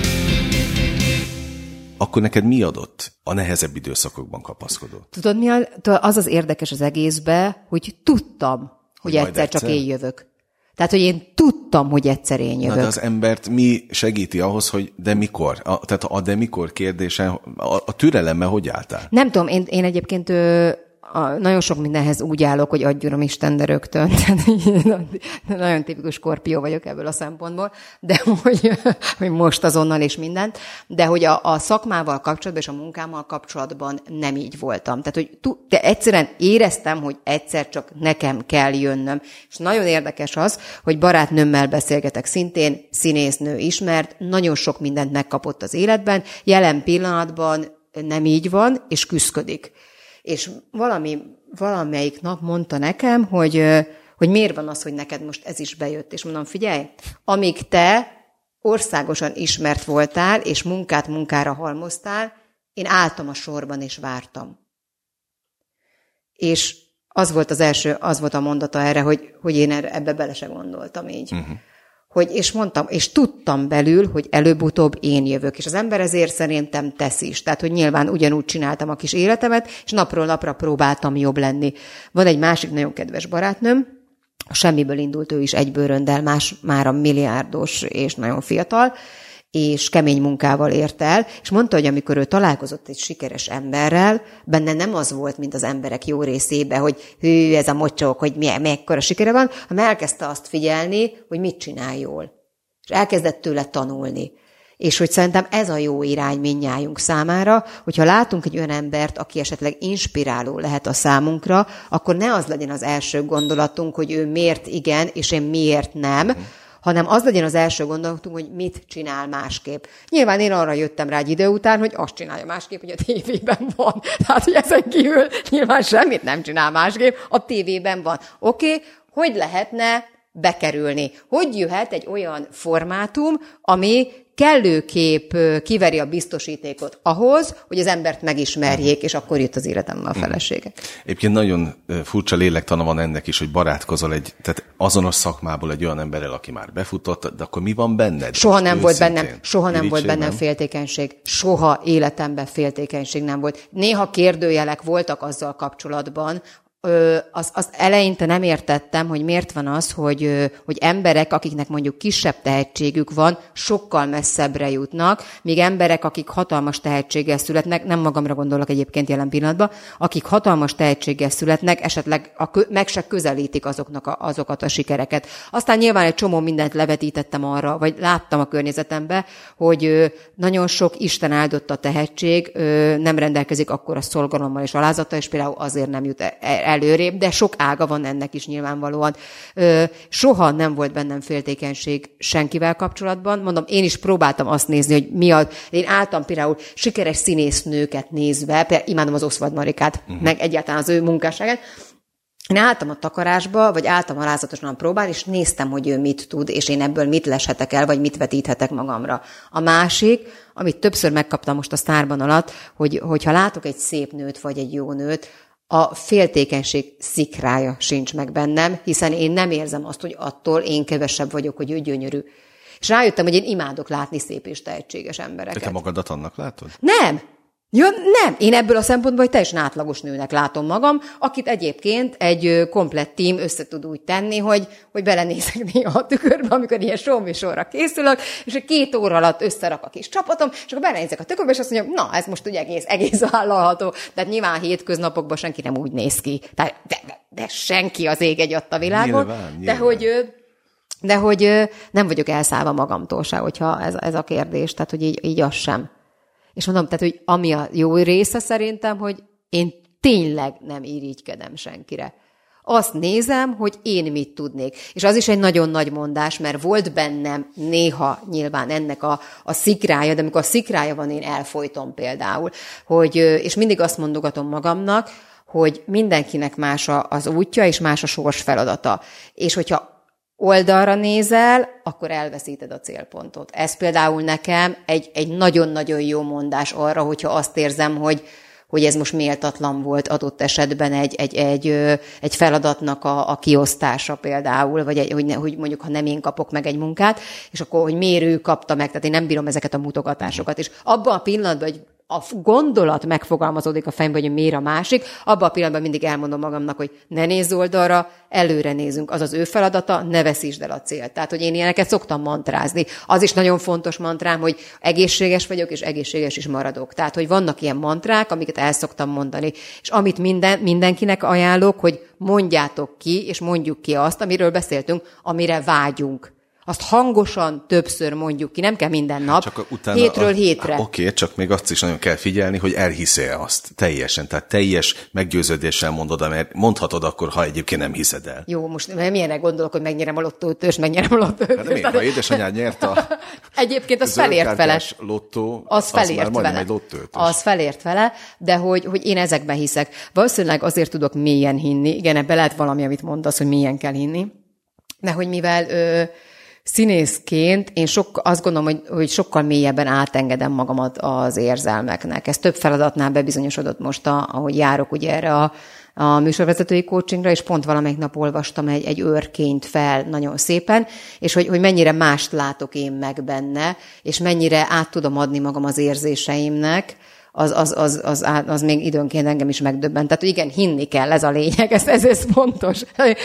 Akkor neked mi adott a nehezebb időszakokban kapaszkodott? Tudod, mi az az érdekes az egészbe, hogy tudtam, hogy, hogy egyszer, egyszer csak én jövök. Tehát, hogy én tudtam, hogy egyszer én jövök. Na, de az embert mi segíti ahhoz, hogy de mikor? A, tehát a de mikor kérdése, a, a türelemmel hogy álltál? Nem tudom, én, én egyébként ö, a, nagyon sok mindenhez úgy állok, hogy adjurom Isten, de rögtön. <laughs> nagyon tipikus skorpió vagyok ebből a szempontból, de hogy, hogy most azonnal és mindent, de hogy a, a szakmával kapcsolatban és a munkámmal kapcsolatban nem így voltam. Tehát, hogy de egyszerűen éreztem, hogy egyszer csak nekem kell jönnöm. És nagyon érdekes az, hogy barátnőmmel beszélgetek szintén, színésznő ismert, nagyon sok mindent megkapott az életben, jelen pillanatban nem így van, és küszködik és valami, valamelyik nap mondta nekem, hogy, hogy miért van az, hogy neked most ez is bejött. És mondom, figyelj, amíg te országosan ismert voltál, és munkát munkára halmoztál, én álltam a sorban, és vártam. És az volt az első, az volt a mondata erre, hogy, hogy én ebbe bele se gondoltam így. Uh-huh. Hogy, és mondtam, és tudtam belül, hogy előbb-utóbb én jövök, és az ember ezért szerintem tesz is. Tehát, hogy nyilván ugyanúgy csináltam a kis életemet, és napról napra próbáltam jobb lenni. Van egy másik nagyon kedves barátnőm, semmiből indult ő is egy bőröndel, más már a milliárdos és nagyon fiatal, és kemény munkával ért el, és mondta, hogy amikor ő találkozott egy sikeres emberrel, benne nem az volt, mint az emberek jó részébe, hogy hű, ez a mocsok, hogy milyen, mekkora sikere van, hanem elkezdte azt figyelni, hogy mit csinál jól. És elkezdett tőle tanulni. És hogy szerintem ez a jó irány minnyájunk számára, hogyha látunk egy olyan embert, aki esetleg inspiráló lehet a számunkra, akkor ne az legyen az első gondolatunk, hogy ő miért igen, és én miért nem, hanem az legyen az első gondolatunk, hogy mit csinál másképp. Nyilván én arra jöttem rá egy idő után, hogy azt csinálja másképp, hogy a tévében van. <laughs> Tehát, hogy ezen kívül nyilván semmit nem csinál másképp, a tévében van. Oké, okay, hogy lehetne bekerülni? Hogy jöhet egy olyan formátum, ami kellőképp kiveri a biztosítékot ahhoz, hogy az embert megismerjék, és akkor jött az életemben a hmm. felesége. Egyébként nagyon furcsa lélektana van ennek is, hogy barátkozol egy, tehát azonos szakmából egy olyan emberrel, aki már befutott, de akkor mi van benned? Soha nem volt bennem, soha nem volt bennem féltékenység. Soha életemben féltékenység nem volt. Néha kérdőjelek voltak azzal kapcsolatban, az, az eleinte nem értettem, hogy miért van az, hogy, hogy emberek, akiknek mondjuk kisebb tehetségük van, sokkal messzebbre jutnak, míg emberek, akik hatalmas tehetséggel születnek, nem magamra gondolok egyébként jelen pillanatban, akik hatalmas tehetséggel születnek, esetleg a, meg se közelítik azoknak a, azokat a sikereket. Aztán nyilván egy csomó mindent levetítettem arra, vagy láttam a környezetembe, hogy nagyon sok Isten áldott a tehetség, nem rendelkezik akkor a szolgalommal és alázattal, és például azért nem jut el előrébb, de sok ága van ennek is nyilvánvalóan. Soha nem volt bennem féltékenység senkivel kapcsolatban. Mondom, én is próbáltam azt nézni, hogy mi a... Én álltam például sikeres színésznőket nézve, például imádom az Oszvad Marikát, uh-huh. meg egyáltalán az ő munkásságát, én álltam a takarásba, vagy álltam alázatosan próbál, és néztem, hogy ő mit tud, és én ebből mit leshetek el, vagy mit vetíthetek magamra. A másik, amit többször megkaptam most a sztárban alatt, hogy, hogyha látok egy szép nőt, vagy egy jó nőt, a féltékenység szikrája sincs meg bennem, hiszen én nem érzem azt, hogy attól én kevesebb vagyok, hogy ő gyönyörű. És rájöttem, hogy én imádok látni szép és tehetséges embereket. te magadat annak látod? Nem! Ja, nem, én ebből a szempontból egy teljesen átlagos nőnek látom magam, akit egyébként egy komplett tím össze tud úgy tenni, hogy, hogy belenézek néha a tükörbe, amikor ilyen sorra készülök, és egy két óra alatt összerak a kis csapatom, és akkor belenézek a tükörbe, és azt mondja, na, ez most ugye egész, egész vállalható. Tehát nyilván hétköznapokban senki nem úgy néz ki. Tehát, de, de, de senki az ég egy a világon. Nyilván, nyilván. De hogy de hogy nem vagyok elszállva magamtól se, hogyha ez, ez a kérdés, tehát hogy így, így az sem. És mondom, tehát, hogy ami a jó része szerintem, hogy én tényleg nem irigykedem senkire. Azt nézem, hogy én mit tudnék. És az is egy nagyon nagy mondás, mert volt bennem néha nyilván ennek a, a szikrája, de amikor a szikrája van, én elfolytom például. Hogy, és mindig azt mondogatom magamnak, hogy mindenkinek más az útja, és más a sors feladata. És hogyha oldalra nézel, akkor elveszíted a célpontot. Ez például nekem egy, egy nagyon-nagyon jó mondás arra, hogyha azt érzem, hogy, hogy ez most méltatlan volt adott esetben egy, egy, egy, egy feladatnak a, a kiosztása például, vagy egy, hogy, hogy mondjuk, ha nem én kapok meg egy munkát, és akkor, hogy miért ő kapta meg, tehát én nem bírom ezeket a mutogatásokat. És abban a pillanatban, hogy a gondolat megfogalmazódik a fejemben, hogy miért a másik, abban a pillanatban mindig elmondom magamnak, hogy ne nézz oldalra, előre nézünk, az az ő feladata, ne veszítsd el a célt. Tehát, hogy én ilyeneket szoktam mantrázni. Az is nagyon fontos mantrám, hogy egészséges vagyok, és egészséges is maradok. Tehát, hogy vannak ilyen mantrák, amiket el szoktam mondani. És amit minden, mindenkinek ajánlok, hogy mondjátok ki, és mondjuk ki azt, amiről beszéltünk, amire vágyunk azt hangosan többször mondjuk ki, nem kell minden nap, csak utána hétről a, hétre. Oké, okay, csak még azt is nagyon kell figyelni, hogy elhiszél azt teljesen, tehát teljes meggyőződéssel mondod, mert mondhatod akkor, ha egyébként nem hiszed el. Jó, most milyenre gondolok, hogy megnyerem a lottót, és megnyerem a lottót. Hát miért? Ha édesanyád nyert a <laughs> Egyébként az felért vele. lottó, az, felért az vele. egy lottőt. Az felért vele, de hogy, hogy én ezekben hiszek. Valószínűleg azért tudok mélyen hinni. Igen, ebbe lehet valami, amit mondasz, hogy milyen kell hinni. De hogy mivel ö, színészként én sok, azt gondolom, hogy, hogy sokkal mélyebben átengedem magamat az érzelmeknek. Ez több feladatnál bebizonyosodott most, a, ahogy járok ugye erre a a műsorvezetői coachingra, és pont valamelyik nap olvastam egy, egy őrként fel nagyon szépen, és hogy, hogy mennyire mást látok én meg benne, és mennyire át tudom adni magam az érzéseimnek, az, az, az, az, az még időnként engem is megdöbbent. Tehát, igen, hinni kell, ez a lényeg, ez, ez, ez fontos.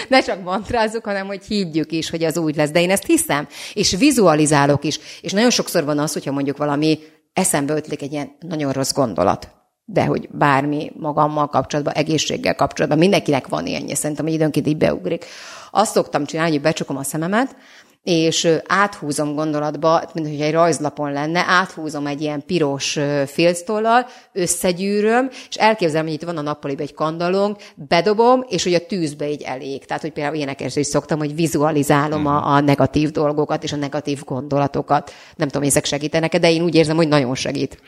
Ne csak mantrázzuk, hanem hogy higgyük is, hogy az úgy lesz. De én ezt hiszem, és vizualizálok is. És nagyon sokszor van az, hogyha mondjuk valami eszembe ötlik egy ilyen nagyon rossz gondolat de hogy bármi magammal kapcsolatban, egészséggel kapcsolatban, mindenkinek van ilyenje, szerintem, hogy időnként így beugrik. Azt szoktam csinálni, hogy becsukom a szememet, és áthúzom gondolatba, mint hogy egy rajzlapon lenne, áthúzom egy ilyen piros filctollal, összegyűröm, és elképzelem, hogy itt van a nappaliba egy kandalong, bedobom, és hogy a tűzbe így elég. Tehát, hogy például ilyeneket is szoktam, hogy vizualizálom a, a negatív dolgokat és a negatív gondolatokat. Nem tudom, ezek segítenek de én úgy érzem, hogy nagyon segít.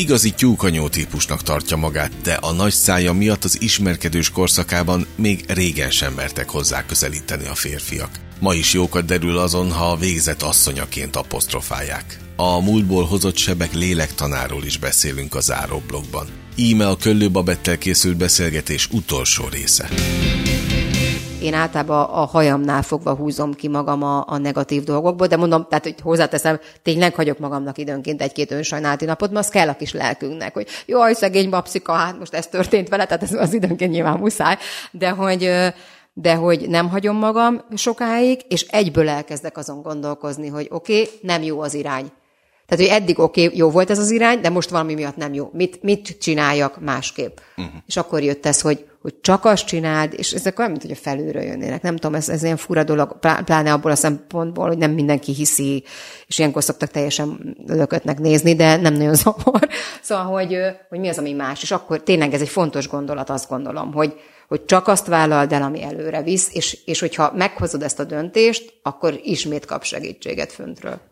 Igazi tyúkanyó típusnak tartja magát, de a nagy szája miatt az ismerkedős korszakában még régen sem mertek hozzá közelíteni a férfiak. Ma is jókat derül azon, ha a végzett asszonyaként apostrofálják. A múltból hozott sebek lélektanáról is beszélünk a záróblogban. Íme a Köllő Babettel készült beszélgetés utolsó része. Én általában a hajamnál fogva húzom ki magam a, a negatív dolgokból, de mondom, tehát hogy hozzáteszem, tényleg hagyok magamnak időnként egy-két önsajnálati napot, mert az kell a kis lelkünknek, hogy jaj, szegény babszika, hát most ez történt vele, tehát ez az időnként nyilván muszáj, de hogy de hogy nem hagyom magam sokáig, és egyből elkezdek azon gondolkozni, hogy oké, okay, nem jó az irány. Tehát, hogy eddig oké, okay, jó volt ez az irány, de most valami miatt nem jó. Mit, mit csináljak másképp? Uh-huh. És akkor jött ez, hogy hogy csak azt csináld, és ezek olyan, mint hogy a felülről jönnének. Nem tudom, ez, ez ilyen fura dolog, pláne abból a szempontból, hogy nem mindenki hiszi, és ilyenkor szoktak teljesen lökötnek nézni, de nem nagyon <laughs> zavar. Szóval, hogy, hogy mi az, ami más. És akkor tényleg ez egy fontos gondolat, azt gondolom, hogy, hogy csak azt vállald el, ami előre visz, és, és hogyha meghozod ezt a döntést, akkor ismét kap segítséget föntről.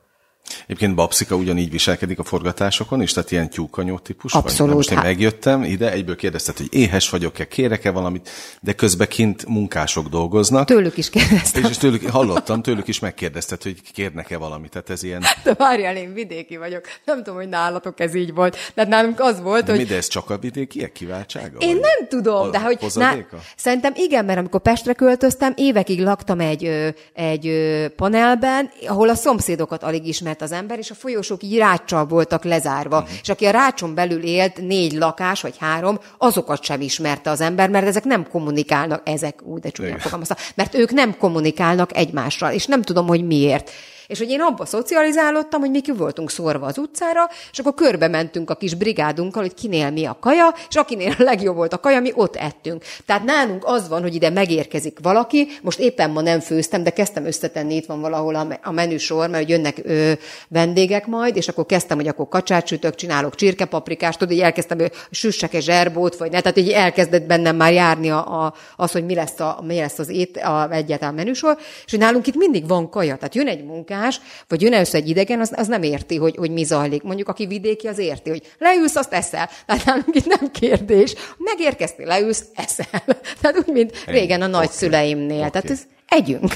Egyébként Babszika ugyanígy viselkedik a forgatásokon is, tehát ilyen tyúkanyó típus Abszolút. Vagy? Most én megjöttem ide, egyből kérdezted, hogy éhes vagyok-e, kérek-e valamit, de közben kint munkások dolgoznak. Tőlük is kérdeztem. És, és tőlük, hallottam, tőlük is megkérdezted, hogy kérnek-e valamit, tehát ez ilyen... De várjál, én vidéki vagyok. Nem tudom, hogy nálatok ez így volt. Tehát nálunk az volt, de hogy... Mi, de ez csak a vidékiek kiváltsága? Én nem tudom, de hogy... Na, szerintem igen, mert amikor Pestre költöztem, évekig laktam egy, egy panelben, ahol a szomszédokat alig ismert ismert az ember, és a folyosók így íráccsal voltak lezárva. Uh-huh. És aki a rácson belül élt, négy lakás, vagy három, azokat sem ismerte az ember, mert ezek nem kommunikálnak, ezek, úgy de csúnyán fogalmazta, mert ők nem kommunikálnak egymással, és nem tudom, hogy miért. És hogy én abba szocializálódtam, hogy mi ki voltunk szórva az utcára, és akkor körbe mentünk a kis brigádunkkal, hogy kinél mi a kaja, és akinél a legjobb volt a kaja, mi ott ettünk. Tehát nálunk az van, hogy ide megérkezik valaki, most éppen ma nem főztem, de kezdtem összetenni, itt van valahol a menüsor, mert hogy jönnek ö, vendégek majd, és akkor kezdtem, hogy akkor kacsát sütök, csinálok csirkepaprikást, tudod, így elkezdtem, hogy süssek egy zserbót, vagy ne, tehát így elkezdett bennem már járni a, a, az, hogy mi lesz, a, mi lesz az ét, a, egyáltalán menüsor, és hogy nálunk itt mindig van kaja, tehát jön egy munkás, más, vagy jön először egy idegen, az, az nem érti, hogy, hogy mi zajlik. Mondjuk, aki vidéki, az érti, hogy leülsz, azt eszel. Tehát nálunk itt nem kérdés. Megérkeztél, leülsz, eszel. <laughs> Tehát úgy, mint régen a nagyszüleimnél. Okay. Tehát ez együnk.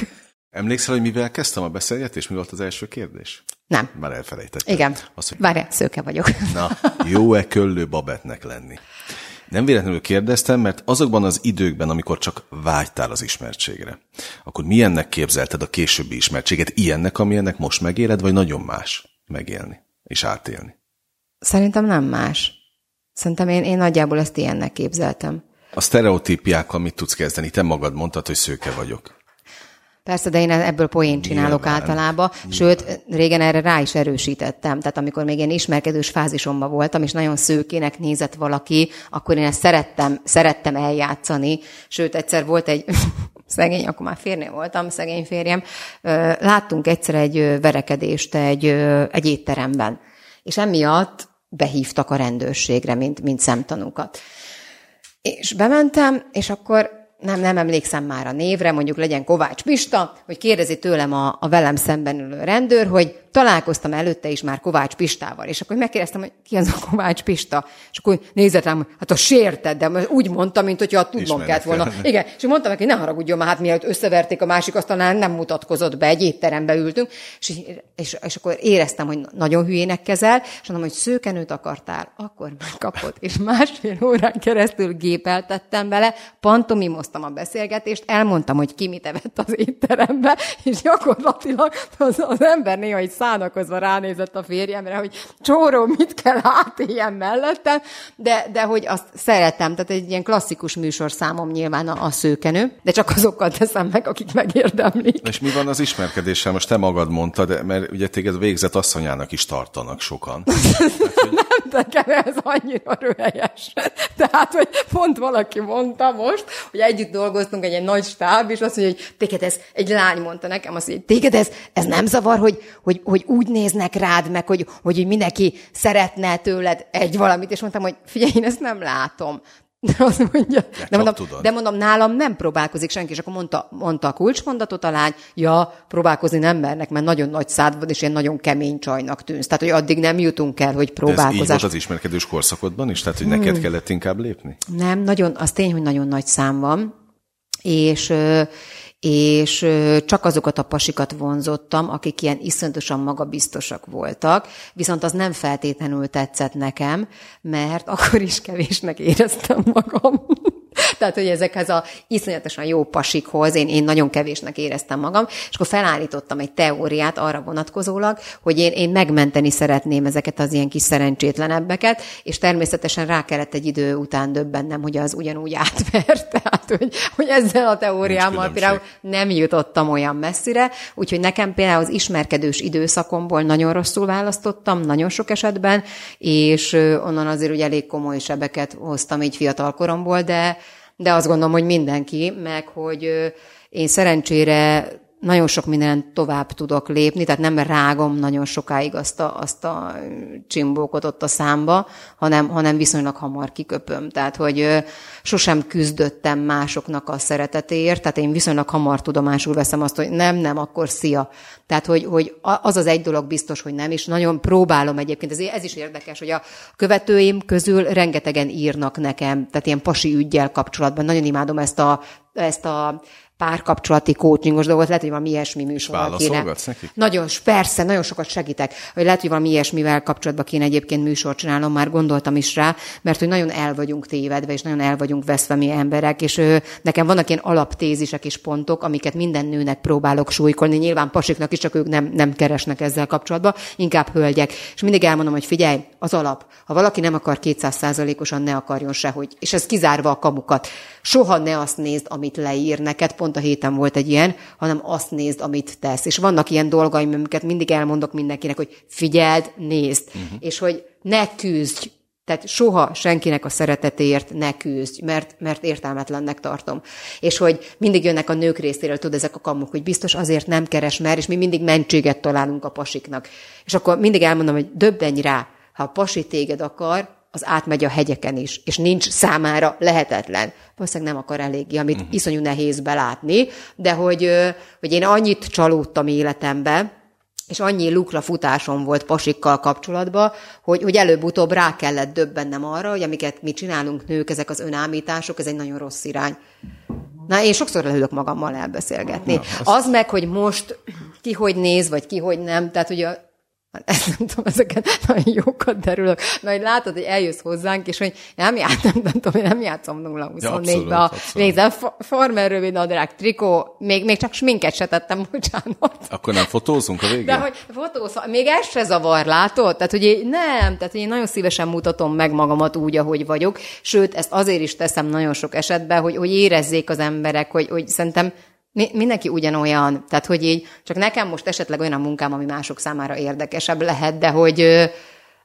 Emlékszel, hogy mivel kezdtem a beszélgetést? Mi volt az első kérdés? Nem. Már elfelejtettem. Igen. Azt, hogy... Várj, szőke vagyok. Na, jó-e <laughs> köllő babetnek lenni? Nem véletlenül kérdeztem, mert azokban az időkben, amikor csak vágytál az ismertségre, akkor milyennek képzelted a későbbi ismertséget? Ilyennek, amilyennek most megéled, vagy nagyon más megélni és átélni? Szerintem nem más. Szerintem én, én nagyjából ezt ilyennek képzeltem. A sztereotípiákkal mit tudsz kezdeni? Te magad mondtad, hogy szőke vagyok. Persze, de én ebből poén csinálok Nyilván. általában, sőt, régen erre rá is erősítettem. Tehát amikor még én ismerkedős fázisomban voltam, és nagyon szőkének nézett valaki, akkor én ezt szerettem, szerettem eljátszani. Sőt, egyszer volt egy <laughs> szegény, akkor már férnél voltam, szegény férjem, láttunk egyszer egy verekedést egy, egy étteremben. És emiatt behívtak a rendőrségre, mint, mint szemtanúkat. És bementem, és akkor nem, nem emlékszem már a névre, mondjuk legyen Kovács Pista, hogy kérdezi tőlem a, a velem szemben ülő rendőr, hogy találkoztam előtte is már Kovács Pistával, és akkor megkérdeztem, hogy ki az a Kovács Pista, és akkor nézett rám, hát a sérted, de úgy mondta, mint hogyha tudnom kellett volna. Igen, és mondtam neki, ne haragudjon, már hát mielőtt összeverték a másik, aztán nem mutatkozott be, egy étterembe ültünk, és, és, és akkor éreztem, hogy nagyon hülyének kezel, és mondom, hogy szőkenőt akartál, akkor megkapod. És másfél órán keresztül gépeltettem vele, pantomimoztam a beszélgetést, elmondtam, hogy ki mit evett az étterembe, és gyakorlatilag az, az ember néha egy szánakozva ránézett a férjemre, hogy csóró, mit kell átéljen mellettem, de, de hogy azt szeretem, tehát egy ilyen klasszikus műsorszámom nyilván a, a szőkenő, de csak azokkal teszem meg, akik megérdemlik. És mi van az ismerkedéssel? Most te magad mondtad, mert ugye téged végzett asszonyának is tartanak sokan. <laughs> Nem, nekem ez annyira röhelyes. Tehát, hogy pont valaki mondta most, hogy együtt dolgoztunk egy, egy nagy stáb, és azt mondja, hogy téged ez, egy lány mondta nekem azt, hogy téged ez, ez nem zavar, hogy, hogy, hogy úgy néznek rád, meg hogy, hogy mindenki szeretne tőled egy valamit, és mondtam, hogy figyelj, én ezt nem látom. De azt mondja, de, de, mondom, de mondom, nálam nem próbálkozik senki, és akkor mondta, mondta a kulcsmondatot a lány, ja, próbálkozni nem mernek, mert nagyon nagy szád van, és ilyen nagyon kemény csajnak tűnsz. Tehát, hogy addig nem jutunk el, hogy próbálkozás. De ez így volt az ismerkedős korszakodban is? Tehát, hogy hmm. neked kellett inkább lépni? Nem, nagyon, az tény, hogy nagyon nagy szám van, és és csak azokat a pasikat vonzottam, akik ilyen iszonyatosan magabiztosak voltak, viszont az nem feltétlenül tetszett nekem, mert akkor is kevésnek éreztem magam. Tehát, hogy ezekhez a iszonyatosan jó pasikhoz én, én nagyon kevésnek éreztem magam, és akkor felállítottam egy teóriát arra vonatkozólag, hogy én, én megmenteni szeretném ezeket az ilyen kis szerencsétlenebbeket, és természetesen rá kellett egy idő után döbbennem, hogy az ugyanúgy átvert, <laughs> tehát, hogy, hogy ezzel a teóriámmal például nem jutottam olyan messzire, úgyhogy nekem például az ismerkedős időszakomból nagyon rosszul választottam, nagyon sok esetben, és onnan azért ugye elég komoly sebeket hoztam így fiatal koromból, de de azt gondolom, hogy mindenki, meg hogy én szerencsére nagyon sok mindenen tovább tudok lépni, tehát nem rágom nagyon sokáig azt a, azt a csimbókot ott a számba, hanem, hanem viszonylag hamar kiköpöm. Tehát, hogy sosem küzdöttem másoknak a szeretetéért, tehát én viszonylag hamar tudomásul veszem azt, hogy nem, nem, akkor szia. Tehát, hogy, hogy az az egy dolog biztos, hogy nem, és nagyon próbálom egyébként, ez, ez is érdekes, hogy a követőim közül rengetegen írnak nekem, tehát ilyen pasi ügyjel kapcsolatban. Nagyon imádom ezt a ezt a párkapcsolati coachingos dolgot, lehet, hogy valami ilyesmi műsorral kéne. Nekik? Nagyon, persze, nagyon sokat segítek, hogy lehet, hogy valami ilyesmivel kapcsolatban kéne egyébként műsort csinálnom, már gondoltam is rá, mert hogy nagyon el vagyunk tévedve, és nagyon el vagyunk veszve mi emberek, és ő, nekem vannak ilyen alaptézisek és pontok, amiket minden nőnek próbálok súlykolni, nyilván pasiknak is, csak ők nem, nem keresnek ezzel kapcsolatban, inkább hölgyek. És mindig elmondom, hogy figyelj, az alap, ha valaki nem akar 200%-osan, ne akarjon sehogy. És ez kizárva a kamukat. Soha ne azt nézd, amit leír neked, pont a héten volt egy ilyen, hanem azt nézd, amit tesz. És vannak ilyen dolgaim, amiket mindig elmondok mindenkinek, hogy figyeld, nézd, uh-huh. és hogy ne küzdj, tehát soha senkinek a szeretetéért ne küzdj, mert, mert értelmetlennek tartom. És hogy mindig jönnek a nők részéről, tudod, ezek a kamuk, hogy biztos azért nem keres mer, és mi mindig mentséget találunk a pasiknak. És akkor mindig elmondom, hogy döbbenj rá, ha a pasi téged akar, az átmegy a hegyeken is, és nincs számára lehetetlen. Valószínűleg nem akar eléggé, amit uh-huh. iszonyú nehéz belátni, de hogy, hogy én annyit csalódtam életembe, és annyi lukra futásom volt pasikkal kapcsolatban, hogy, hogy előbb-utóbb rá kellett döbbennem arra, hogy amiket mi csinálunk nők, ezek az önámítások, ez egy nagyon rossz irány. Na, én sokszor leülök magammal elbeszélgetni. Na, az... az meg, hogy most ki hogy néz, vagy ki hogy nem, tehát ugye ezt nem tudom, ezeket nagyon jókat derülök. Mert látod, hogy eljössz hozzánk, és hogy nem játszom, nem tudom, én nem játszom 0-24-be a végzel former rövid nadrág, trikó, még, még csak sminket se tettem, <laughs> bocsánat. Akkor nem fotózunk a végén? De hogy fotóz, még ez se zavar, látod? Tehát, hogy én, nem, tehát, hogy én nagyon szívesen mutatom meg magamat úgy, ahogy vagyok, sőt, ezt azért is teszem nagyon sok esetben, hogy, hogy érezzék az emberek, hogy, hogy szerintem mi, mindenki ugyanolyan, tehát hogy így, csak nekem most esetleg olyan a munkám, ami mások számára érdekesebb lehet, de hogy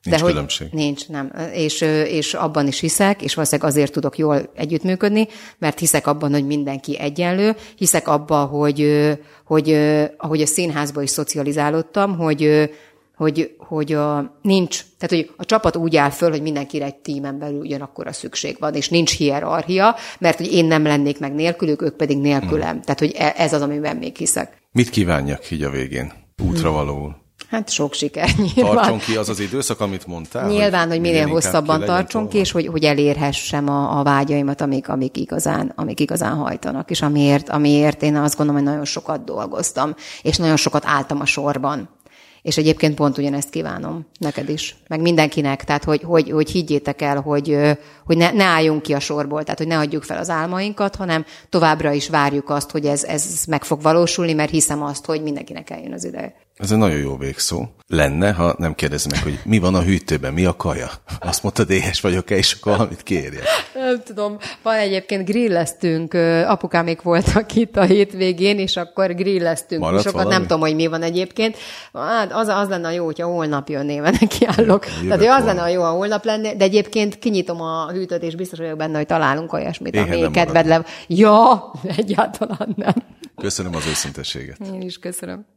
Nincs de hogy különbség. Nincs, nem. És, és abban is hiszek, és valószínűleg azért tudok jól együttműködni, mert hiszek abban, hogy mindenki egyenlő, hiszek abban, hogy, hogy ahogy a színházba is szocializálódtam, hogy hogy, hogy a, nincs, tehát hogy a csapat úgy áll föl, hogy mindenkire egy tímen belül a szükség van, és nincs hierarchia, mert hogy én nem lennék meg nélkülük, ők pedig nélkülem. Hmm. Tehát, hogy e, ez az, amiben még hiszek. Mit kívánjak így a végén? Útra valóul? Hát sok siker <laughs> nyilván. Tartson ki az az időszak, amit mondtál? Nyilván, hogy minél, minél hosszabban tartson ki, és hogy, hogy elérhessem a, a vágyaimat, amik, amik, igazán, amik igazán hajtanak, és amiért, amiért én azt gondolom, hogy nagyon sokat dolgoztam, és nagyon sokat álltam a sorban. És egyébként pont ugyanezt kívánom neked is, meg mindenkinek, tehát hogy, hogy, hogy higgyétek el, hogy, hogy ne, ne álljunk ki a sorból, tehát hogy ne adjuk fel az álmainkat, hanem továbbra is várjuk azt, hogy ez, ez meg fog valósulni, mert hiszem azt, hogy mindenkinek eljön az ideje. Ez egy nagyon jó végszó. Lenne, ha nem kérdezem meg, hogy mi van a hűtőben, mi a kaja? Azt mondta, éhes vagyok-e, és akkor valamit kérje. Nem tudom. Van egyébként grilleztünk, apukámék voltak itt a hétvégén, és akkor grilleztünk. Maradt sokat valami? nem tudom, hogy mi van egyébként. Hát az, az lenne a jó, hogyha holnap jönnél, neki állok. Jövök Tehát hogy az lenne a jó, ha holnap lenne, de egyébként kinyitom a hűtőt, és biztos vagyok benne, hogy találunk olyasmit, Éhen ami nem kedved le. Ja, <laughs> egyáltalán nem. Köszönöm az őszintességet. Én is köszönöm.